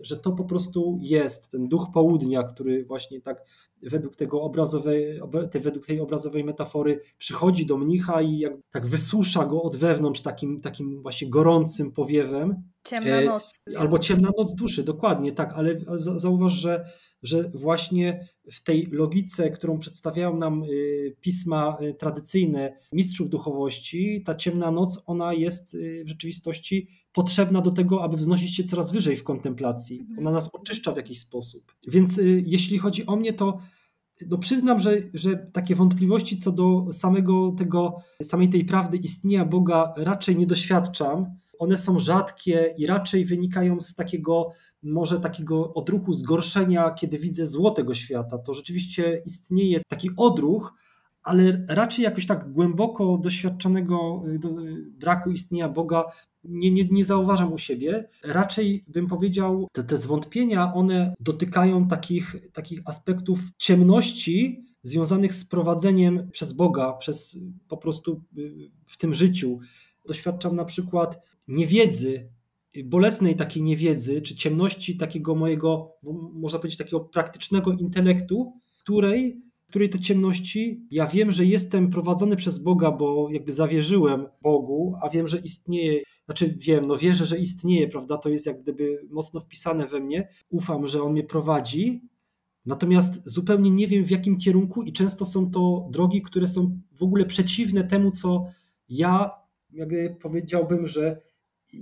że to po prostu jest ten duch południa, który właśnie tak według tego obrazowej, według tej obrazowej metafory przychodzi do mnicha i jak, tak wysusza go od wewnątrz takim, takim właśnie gorącym powiewem.
Ciemna y, noc.
Albo ciemna noc duszy, dokładnie tak, ale zauważ, że, że właśnie w tej logice, którą przedstawiają nam y, pisma tradycyjne mistrzów duchowości, ta ciemna noc, ona jest w rzeczywistości potrzebna do tego, aby wznosić się coraz wyżej w kontemplacji. Mhm. Ona nas oczyszcza w jakiś sposób. Więc y, jeśli chodzi o mnie, to no przyznam, że, że takie wątpliwości co do samego tego, samej tej prawdy istnienia Boga raczej nie doświadczam. One są rzadkie i raczej wynikają z takiego, może takiego odruchu zgorszenia, kiedy widzę zło tego świata. To rzeczywiście istnieje taki odruch, ale raczej jakoś tak głęboko doświadczonego y, braku istnienia Boga nie, nie, nie zauważam u siebie. Raczej bym powiedział, te, te zwątpienia, one dotykają takich, takich aspektów ciemności związanych z prowadzeniem przez Boga, przez po prostu y, w tym życiu. Doświadczam na przykład niewiedzy, bolesnej takiej niewiedzy, czy ciemności takiego mojego, no, można powiedzieć, takiego praktycznego intelektu, której której to ciemności ja wiem, że jestem prowadzony przez Boga, bo jakby zawierzyłem Bogu, a wiem, że istnieje znaczy wiem, no wierzę, że istnieje, prawda? To jest jak gdyby mocno wpisane we mnie. Ufam, że on mnie prowadzi. Natomiast zupełnie nie wiem w jakim kierunku i często są to drogi, które są w ogóle przeciwne temu, co ja jakby powiedziałbym, że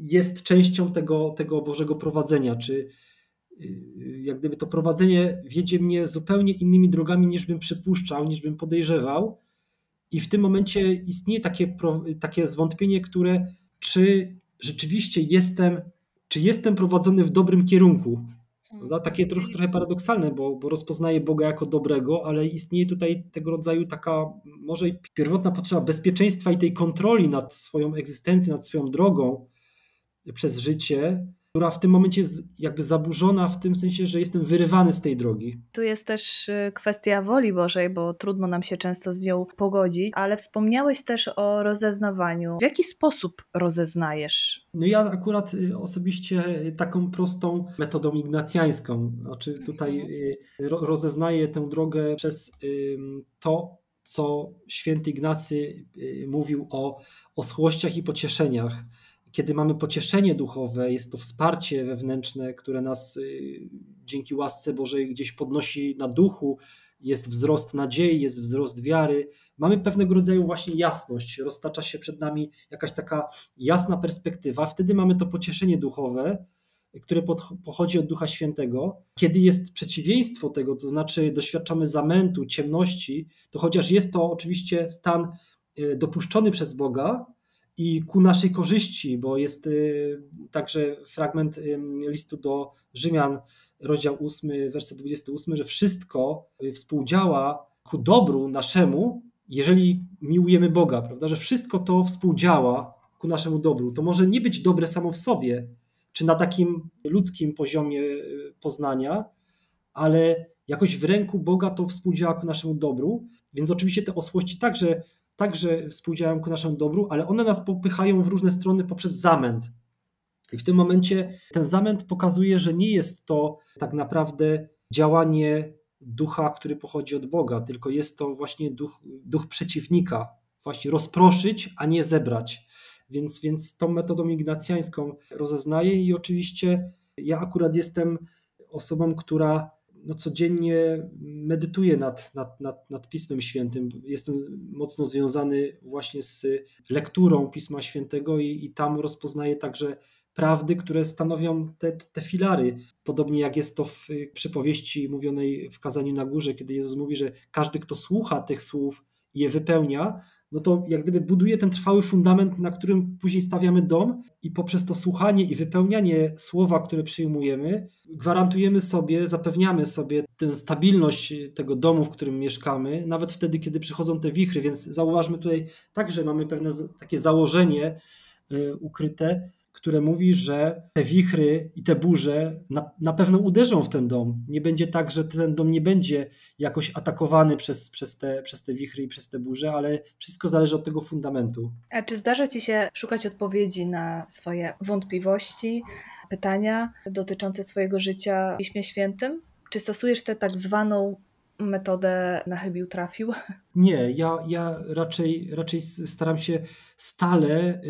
jest częścią tego, tego Bożego prowadzenia, czy y, jak gdyby to prowadzenie wiedzie mnie zupełnie innymi drogami niż bym przypuszczał, niż bym podejrzewał. I w tym momencie istnieje takie, takie zwątpienie, które czy rzeczywiście jestem, czy jestem prowadzony w dobrym kierunku. Prawda? Takie trochę, trochę paradoksalne, bo, bo rozpoznaję Boga jako dobrego, ale istnieje tutaj tego rodzaju taka może pierwotna potrzeba bezpieczeństwa i tej kontroli nad swoją egzystencją, nad swoją drogą przez życie, która w tym momencie jest jakby zaburzona w tym sensie, że jestem wyrywany z tej drogi.
Tu jest też y, kwestia woli Bożej, bo trudno nam się często z nią pogodzić, ale wspomniałeś też o rozeznawaniu. W jaki sposób rozeznajesz?
No ja akurat y, osobiście taką prostą metodą ignacjańską, znaczy tutaj mhm. y, rozeznaję tę drogę przez to, co święty Ignacy mówił o, o schłościach i pocieszeniach kiedy mamy pocieszenie duchowe, jest to wsparcie wewnętrzne, które nas y, dzięki łasce Bożej gdzieś podnosi na duchu, jest wzrost nadziei, jest wzrost wiary, mamy pewnego rodzaju właśnie jasność, roztacza się przed nami jakaś taka jasna perspektywa, wtedy mamy to pocieszenie duchowe, które pochodzi od Ducha Świętego. Kiedy jest przeciwieństwo tego, to znaczy doświadczamy zamętu, ciemności, to chociaż jest to oczywiście stan y, dopuszczony przez Boga i ku naszej korzyści, bo jest y, także fragment listu do Rzymian, rozdział 8, werset 28, że wszystko y, współdziała ku dobru naszemu, jeżeli miłujemy Boga, prawda? Że wszystko to współdziała ku naszemu dobru. To może nie być dobre samo w sobie, czy na takim ludzkim poziomie y, poznania, ale jakoś w ręku Boga to współdziała ku naszemu dobru. Więc oczywiście te osłości także, także współdziałają ku naszemu dobru, ale one nas popychają w różne strony poprzez zamęt. I w tym momencie ten zamęt pokazuje, że nie jest to tak naprawdę działanie ducha, który pochodzi od Boga, tylko jest to właśnie duch, duch przeciwnika, właśnie rozproszyć, a nie zebrać. Więc, więc tą metodą ignacjańską rozeznaję i oczywiście ja akurat jestem osobą, która no codziennie medytuje nad, nad, nad, nad Pismem Świętym. Jestem mocno związany właśnie z lekturą Pisma Świętego i, i tam rozpoznaję także prawdy, które stanowią te, te filary. Podobnie jak jest to w przypowieści mówionej w kazaniu na górze, kiedy Jezus mówi, że każdy, kto słucha tych słów je wypełnia, no to jak gdyby buduje ten trwały fundament, na którym później stawiamy dom i poprzez to słuchanie i wypełnianie słowa, które przyjmujemy, gwarantujemy sobie, zapewniamy sobie tę stabilność tego domu, w którym mieszkamy, nawet wtedy, kiedy przychodzą te wichry, więc zauważmy tutaj także mamy pewne takie założenie y, ukryte, które mówi, że te wichry i te burze na, na pewno uderzą w ten dom. Nie będzie tak, że ten dom nie będzie jakoś atakowany przez, przez, te, przez te wichry i przez te burze, ale wszystko zależy od tego fundamentu.
A czy zdarza Ci się szukać odpowiedzi na swoje wątpliwości, pytania dotyczące swojego życia w Piśmie Świętym? Czy stosujesz tę tak zwaną metodę na chybił trafił?
Nie, ja, ja raczej, raczej staram się stale,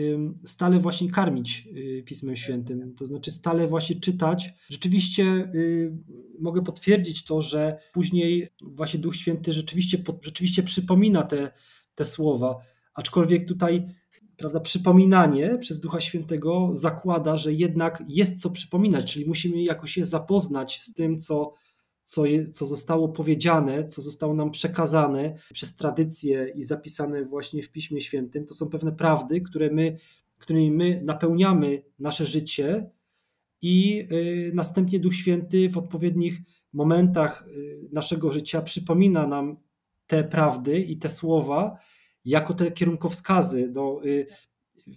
stale właśnie karmić y, Pismem Świętym, to znaczy stale właśnie czytać. Rzeczywiście y, mogę potwierdzić to, że później właśnie Duch Święty rzeczywiście, rzeczywiście przypomina te, te słowa, aczkolwiek tutaj prawda, przypominanie przez Ducha Świętego zakłada, że jednak jest co przypominać, czyli musimy jakoś się zapoznać z tym, co co, je, co zostało powiedziane, co zostało nam przekazane przez tradycję i zapisane właśnie w Piśmie Świętym, to są pewne prawdy, które my, którymi my napełniamy nasze życie i y, następnie Duch Święty w odpowiednich momentach y, naszego życia przypomina nam te prawdy i te słowa jako te kierunkowskazy y,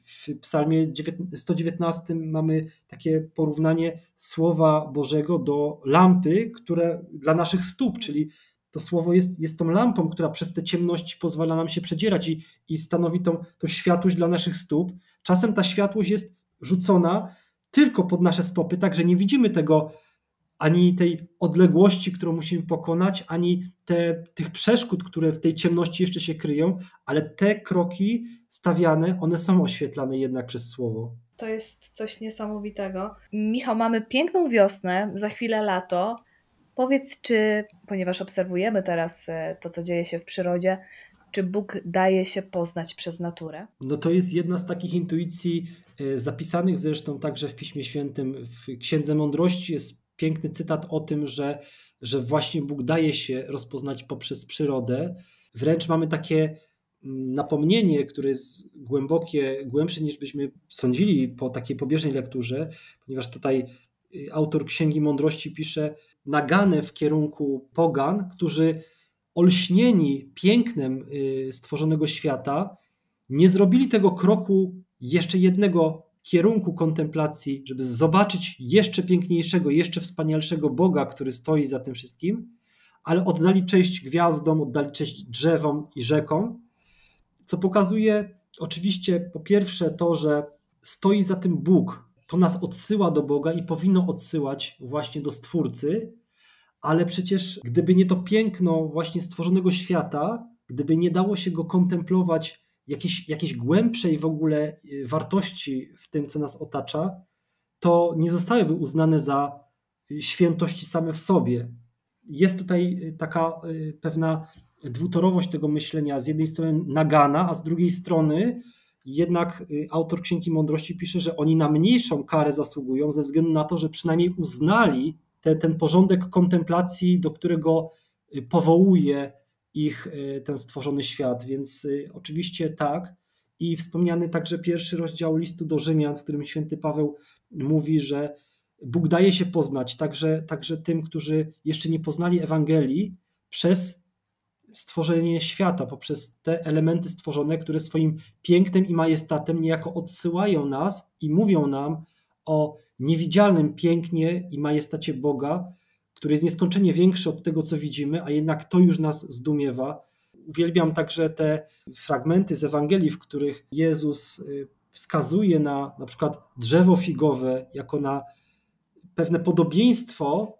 w Psalmie 119 mamy takie porównanie Słowa Bożego do lampy, które dla naszych stóp, czyli to słowo jest, jest tą lampą, która przez te ciemności pozwala nam się przedzierać i, i stanowi tą, tą światłość dla naszych stóp. Czasem ta światłość jest rzucona tylko pod nasze stopy, tak że nie widzimy tego ani tej odległości, którą musimy pokonać, ani te, tych przeszkód, które w tej ciemności jeszcze się kryją, ale te kroki stawiane, one są oświetlane jednak przez słowo.
To jest coś niesamowitego. Michał, mamy piękną wiosnę, za chwilę lato. Powiedz, czy, ponieważ obserwujemy teraz e, to, co dzieje się w przyrodzie, czy Bóg daje się poznać przez naturę?
No to jest jedna z takich intuicji e, zapisanych zresztą także w Piśmie Świętym. W Księdze Mądrości jest piękny cytat o tym, że, że właśnie Bóg daje się rozpoznać poprzez przyrodę. Wręcz mamy takie mm, napomnienie, które jest głębokie, głębsze niż byśmy sądzili po takiej pobieżnej lekturze, ponieważ tutaj y, autor Księgi Mądrości pisze nagane w kierunku pogan, którzy olśnieni pięknem y, stworzonego świata, nie zrobili tego kroku jeszcze jednego kierunku kontemplacji, żeby zobaczyć jeszcze piękniejszego, jeszcze wspanialszego Boga, który stoi za tym wszystkim, ale oddali cześć gwiazdom, oddali cześć drzewom i rzekom, co pokazuje oczywiście po pierwsze to, że stoi za tym Bóg. To nas odsyła do Boga i powinno odsyłać właśnie do Stwórcy, ale przecież gdyby nie to piękno właśnie stworzonego świata, gdyby nie dało się go kontemplować jakiejś, jakiejś głębszej w ogóle y, wartości w tym, co nas otacza, to nie zostałyby uznane za y, świętości same w sobie. jest tutaj taka pewna dwutorowość tego myślenia. Z jednej strony nagana, a z drugiej strony jednak autor Księgi Mądrości pisze, że oni na mniejszą karę zasługują ze względu na to, że przynajmniej uznali te, ten porządek kontemplacji, do którego powołuje ich ten stworzony świat. Więc oczywiście tak. I wspomniany także pierwszy rozdział listu do Rzymian, w którym święty Paweł mówi, że Bóg daje się poznać także, także tym, którzy jeszcze nie poznali Ewangelii przez stworzenie świata, poprzez te elementy stworzone, które swoim pięknem i majestatem niejako odsyłają nas i mówią nam o niewidzialnym pięknie i majestacie Boga, który jest nieskończenie większy od tego, co widzimy, a jednak to już nas zdumiewa. Uwielbiam także te fragmenty z Ewangelii, w których Jezus y, wskazuje na na przykład drzewo figowe jako na pewne podobieństwo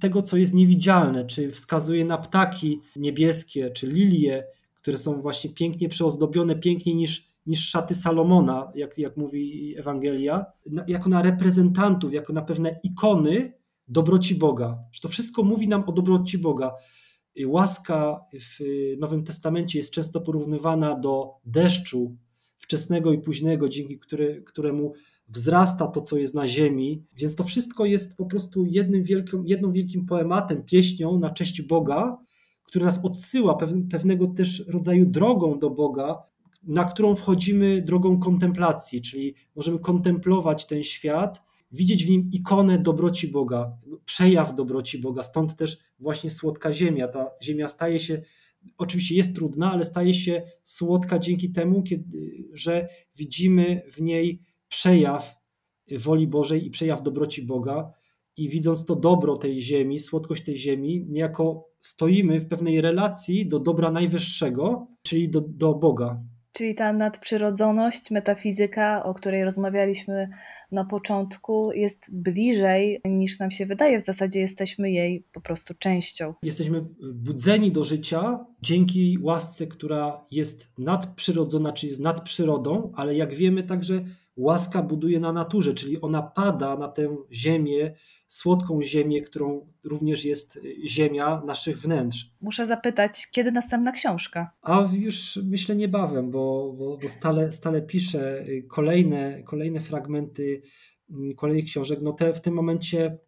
tego, co jest niewidzialne, czy wskazuje na ptaki niebieskie, czy lilie, które są właśnie pięknie przeozdobione, piękniej niż, niż szaty Salomona, jak, jak mówi Ewangelia, jako na reprezentantów, jako na pewne ikony dobroci Boga. Że to wszystko mówi nam o dobroci Boga. Łaska w Nowym Testamencie jest często porównywana do deszczu wczesnego i późnego, dzięki któremu wzrasta to, co jest na ziemi, więc to wszystko jest po prostu jednym wielkim, jedną wielkim poematem, pieśnią na cześć Boga, który nas odsyła pewnego też rodzaju drogą do Boga, na którą wchodzimy drogą kontemplacji, czyli możemy kontemplować ten świat, widzieć w nim ikonę dobroci Boga, przejaw dobroci Boga, stąd też właśnie słodka ziemia. Ta ziemia staje się, oczywiście jest trudna, ale staje się słodka dzięki temu, kiedy, że widzimy w niej przejaw woli Bożej i przejaw dobroci Boga. I widząc to dobro tej ziemi, słodkość tej ziemi, niejako stoimy w pewnej relacji do dobra najwyższego, czyli do, do Boga.
Czyli ta nadprzyrodzoność, metafizyka, o której rozmawialiśmy na początku, jest bliżej niż nam się wydaje. W zasadzie jesteśmy jej po prostu częścią.
Jesteśmy budzeni do życia dzięki łasce, która jest nadprzyrodzona, czy jest nadprzyrodą, ale jak wiemy także łaska buduje na naturze, czyli ona pada na tę ziemię, słodką ziemię, którą również jest ziemia naszych wnętrz.
Muszę zapytać, kiedy następna książka?
A już myślę niebawem, bo, bo, bo stale, stale piszę kolejne, kolejne fragmenty mm, kolejnych książek. No te w tym momencie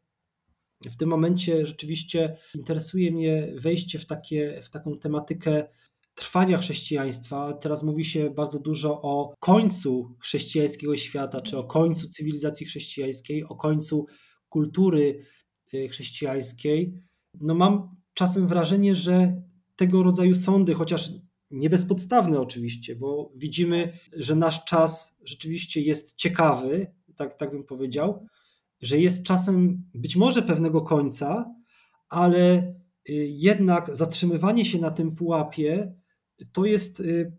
w tym momencie rzeczywiście interesuje mnie wejście w, takie, w taką tematykę trwania chrześcijaństwa. Teraz mówi się bardzo dużo o końcu chrześcijańskiego świata, czy o końcu cywilizacji chrześcijańskiej, o końcu kultury y, chrześcijańskiej. No mam czasem wrażenie, że tego rodzaju sądy, chociaż nie bezpodstawne oczywiście, bo widzimy, że nasz czas rzeczywiście jest ciekawy, tak, tak bym powiedział, że jest czasem być może pewnego końca, ale y, jednak zatrzymywanie się na tym pułapie to jest, y,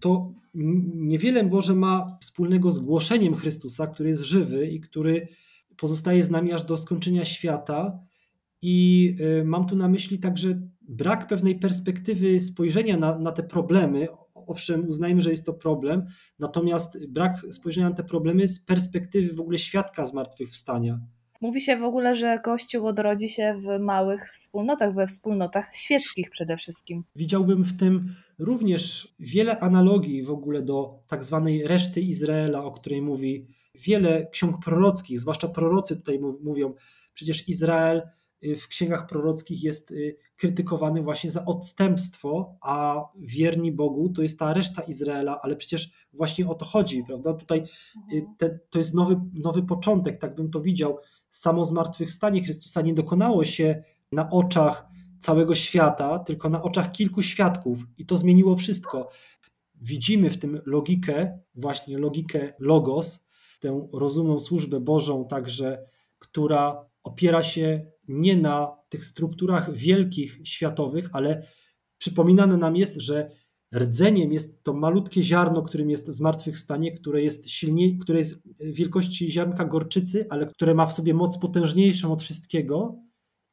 to niewiele może ma wspólnego z głoszeniem Chrystusa, który jest żywy i który pozostaje z nami aż do skończenia świata. I y, mam tu na myśli także brak pewnej perspektywy spojrzenia na, na te problemy. Owszem, uznajmy, że jest to problem, natomiast brak spojrzenia na te problemy z perspektywy w ogóle świadka zmartwychwstania.
Mówi się w ogóle, że Kościół odrodzi się w małych wspólnotach, we wspólnotach świeckich przede wszystkim.
Widziałbym w tym również wiele analogii w ogóle do tak zwanej reszty Izraela, o której mówi wiele ksiąg prorockich, zwłaszcza prorocy tutaj mówią, przecież Izrael y, w księgach prorockich jest y, krytykowany właśnie za odstępstwo, a wierni Bogu to jest ta reszta Izraela, ale przecież właśnie o to chodzi, prawda? Tutaj y, te, to jest nowy, nowy początek, tak bym to widział samo zmartwychwstanie Chrystusa nie dokonało się na oczach całego świata, tylko na oczach kilku świadków i to zmieniło wszystko. Widzimy w tym logikę, właśnie logikę Logos, tę rozumną służbę Bożą, także, która opiera się nie na tych strukturach wielkich, światowych, ale przypominane nam jest, że Rdzeniem jest to malutkie ziarno, którym jest zmartwychwstanie, które jest silniej, które jest wielkości ziarnka gorczycy, ale które ma w sobie moc potężniejszą od wszystkiego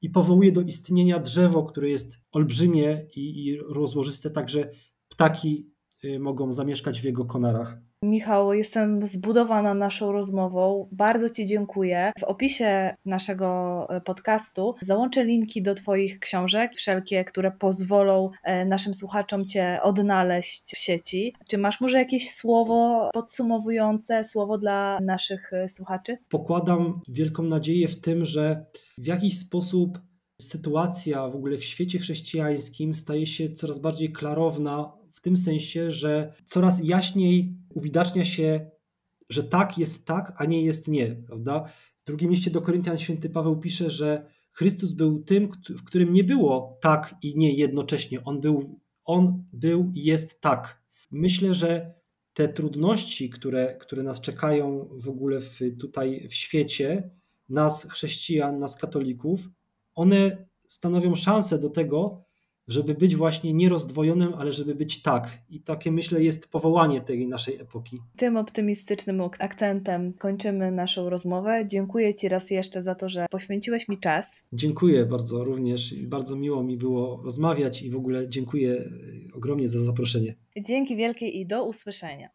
i powołuje do istnienia drzewo, które jest olbrzymie i, i rozłożyste, także ptaki y, mogą zamieszkać w jego konarach.
Michał, jestem zbudowana naszą rozmową. Bardzo Ci dziękuję. W opisie naszego e, podcastu załączę linki do Twoich książek, wszelkie, które pozwolą e, naszym słuchaczom Cię odnaleźć w sieci. Czy masz może jakieś słowo podsumowujące, słowo dla naszych e, słuchaczy?
Pokładam wielką nadzieję w tym, że w jakiś sposób sytuacja w ogóle w świecie chrześcijańskim staje się coraz bardziej klarowna w tym sensie, że coraz jaśniej uwidacznia się, że tak jest tak, a nie jest nie, prawda? W drugim liście do Koryntian święty Paweł pisze, że Chrystus był tym, w którym nie było tak i nie jednocześnie. On był, on był i jest tak. Myślę, że te trudności, które, które nas czekają w ogóle w, tutaj w świecie, nas chrześcijan, nas katolików, one stanowią szansę do tego, żeby być właśnie nierozdwojonym, ale żeby być tak. I takie myślę jest powołanie tej naszej epoki.
Tym optymistycznym akcentem kończymy naszą rozmowę. Dziękuję Ci raz jeszcze za to, że poświęciłeś mi czas.
Dziękuję bardzo również. Bardzo miło mi było rozmawiać i w ogóle dziękuję ogromnie za zaproszenie.
Dzięki wielkie i do usłyszenia.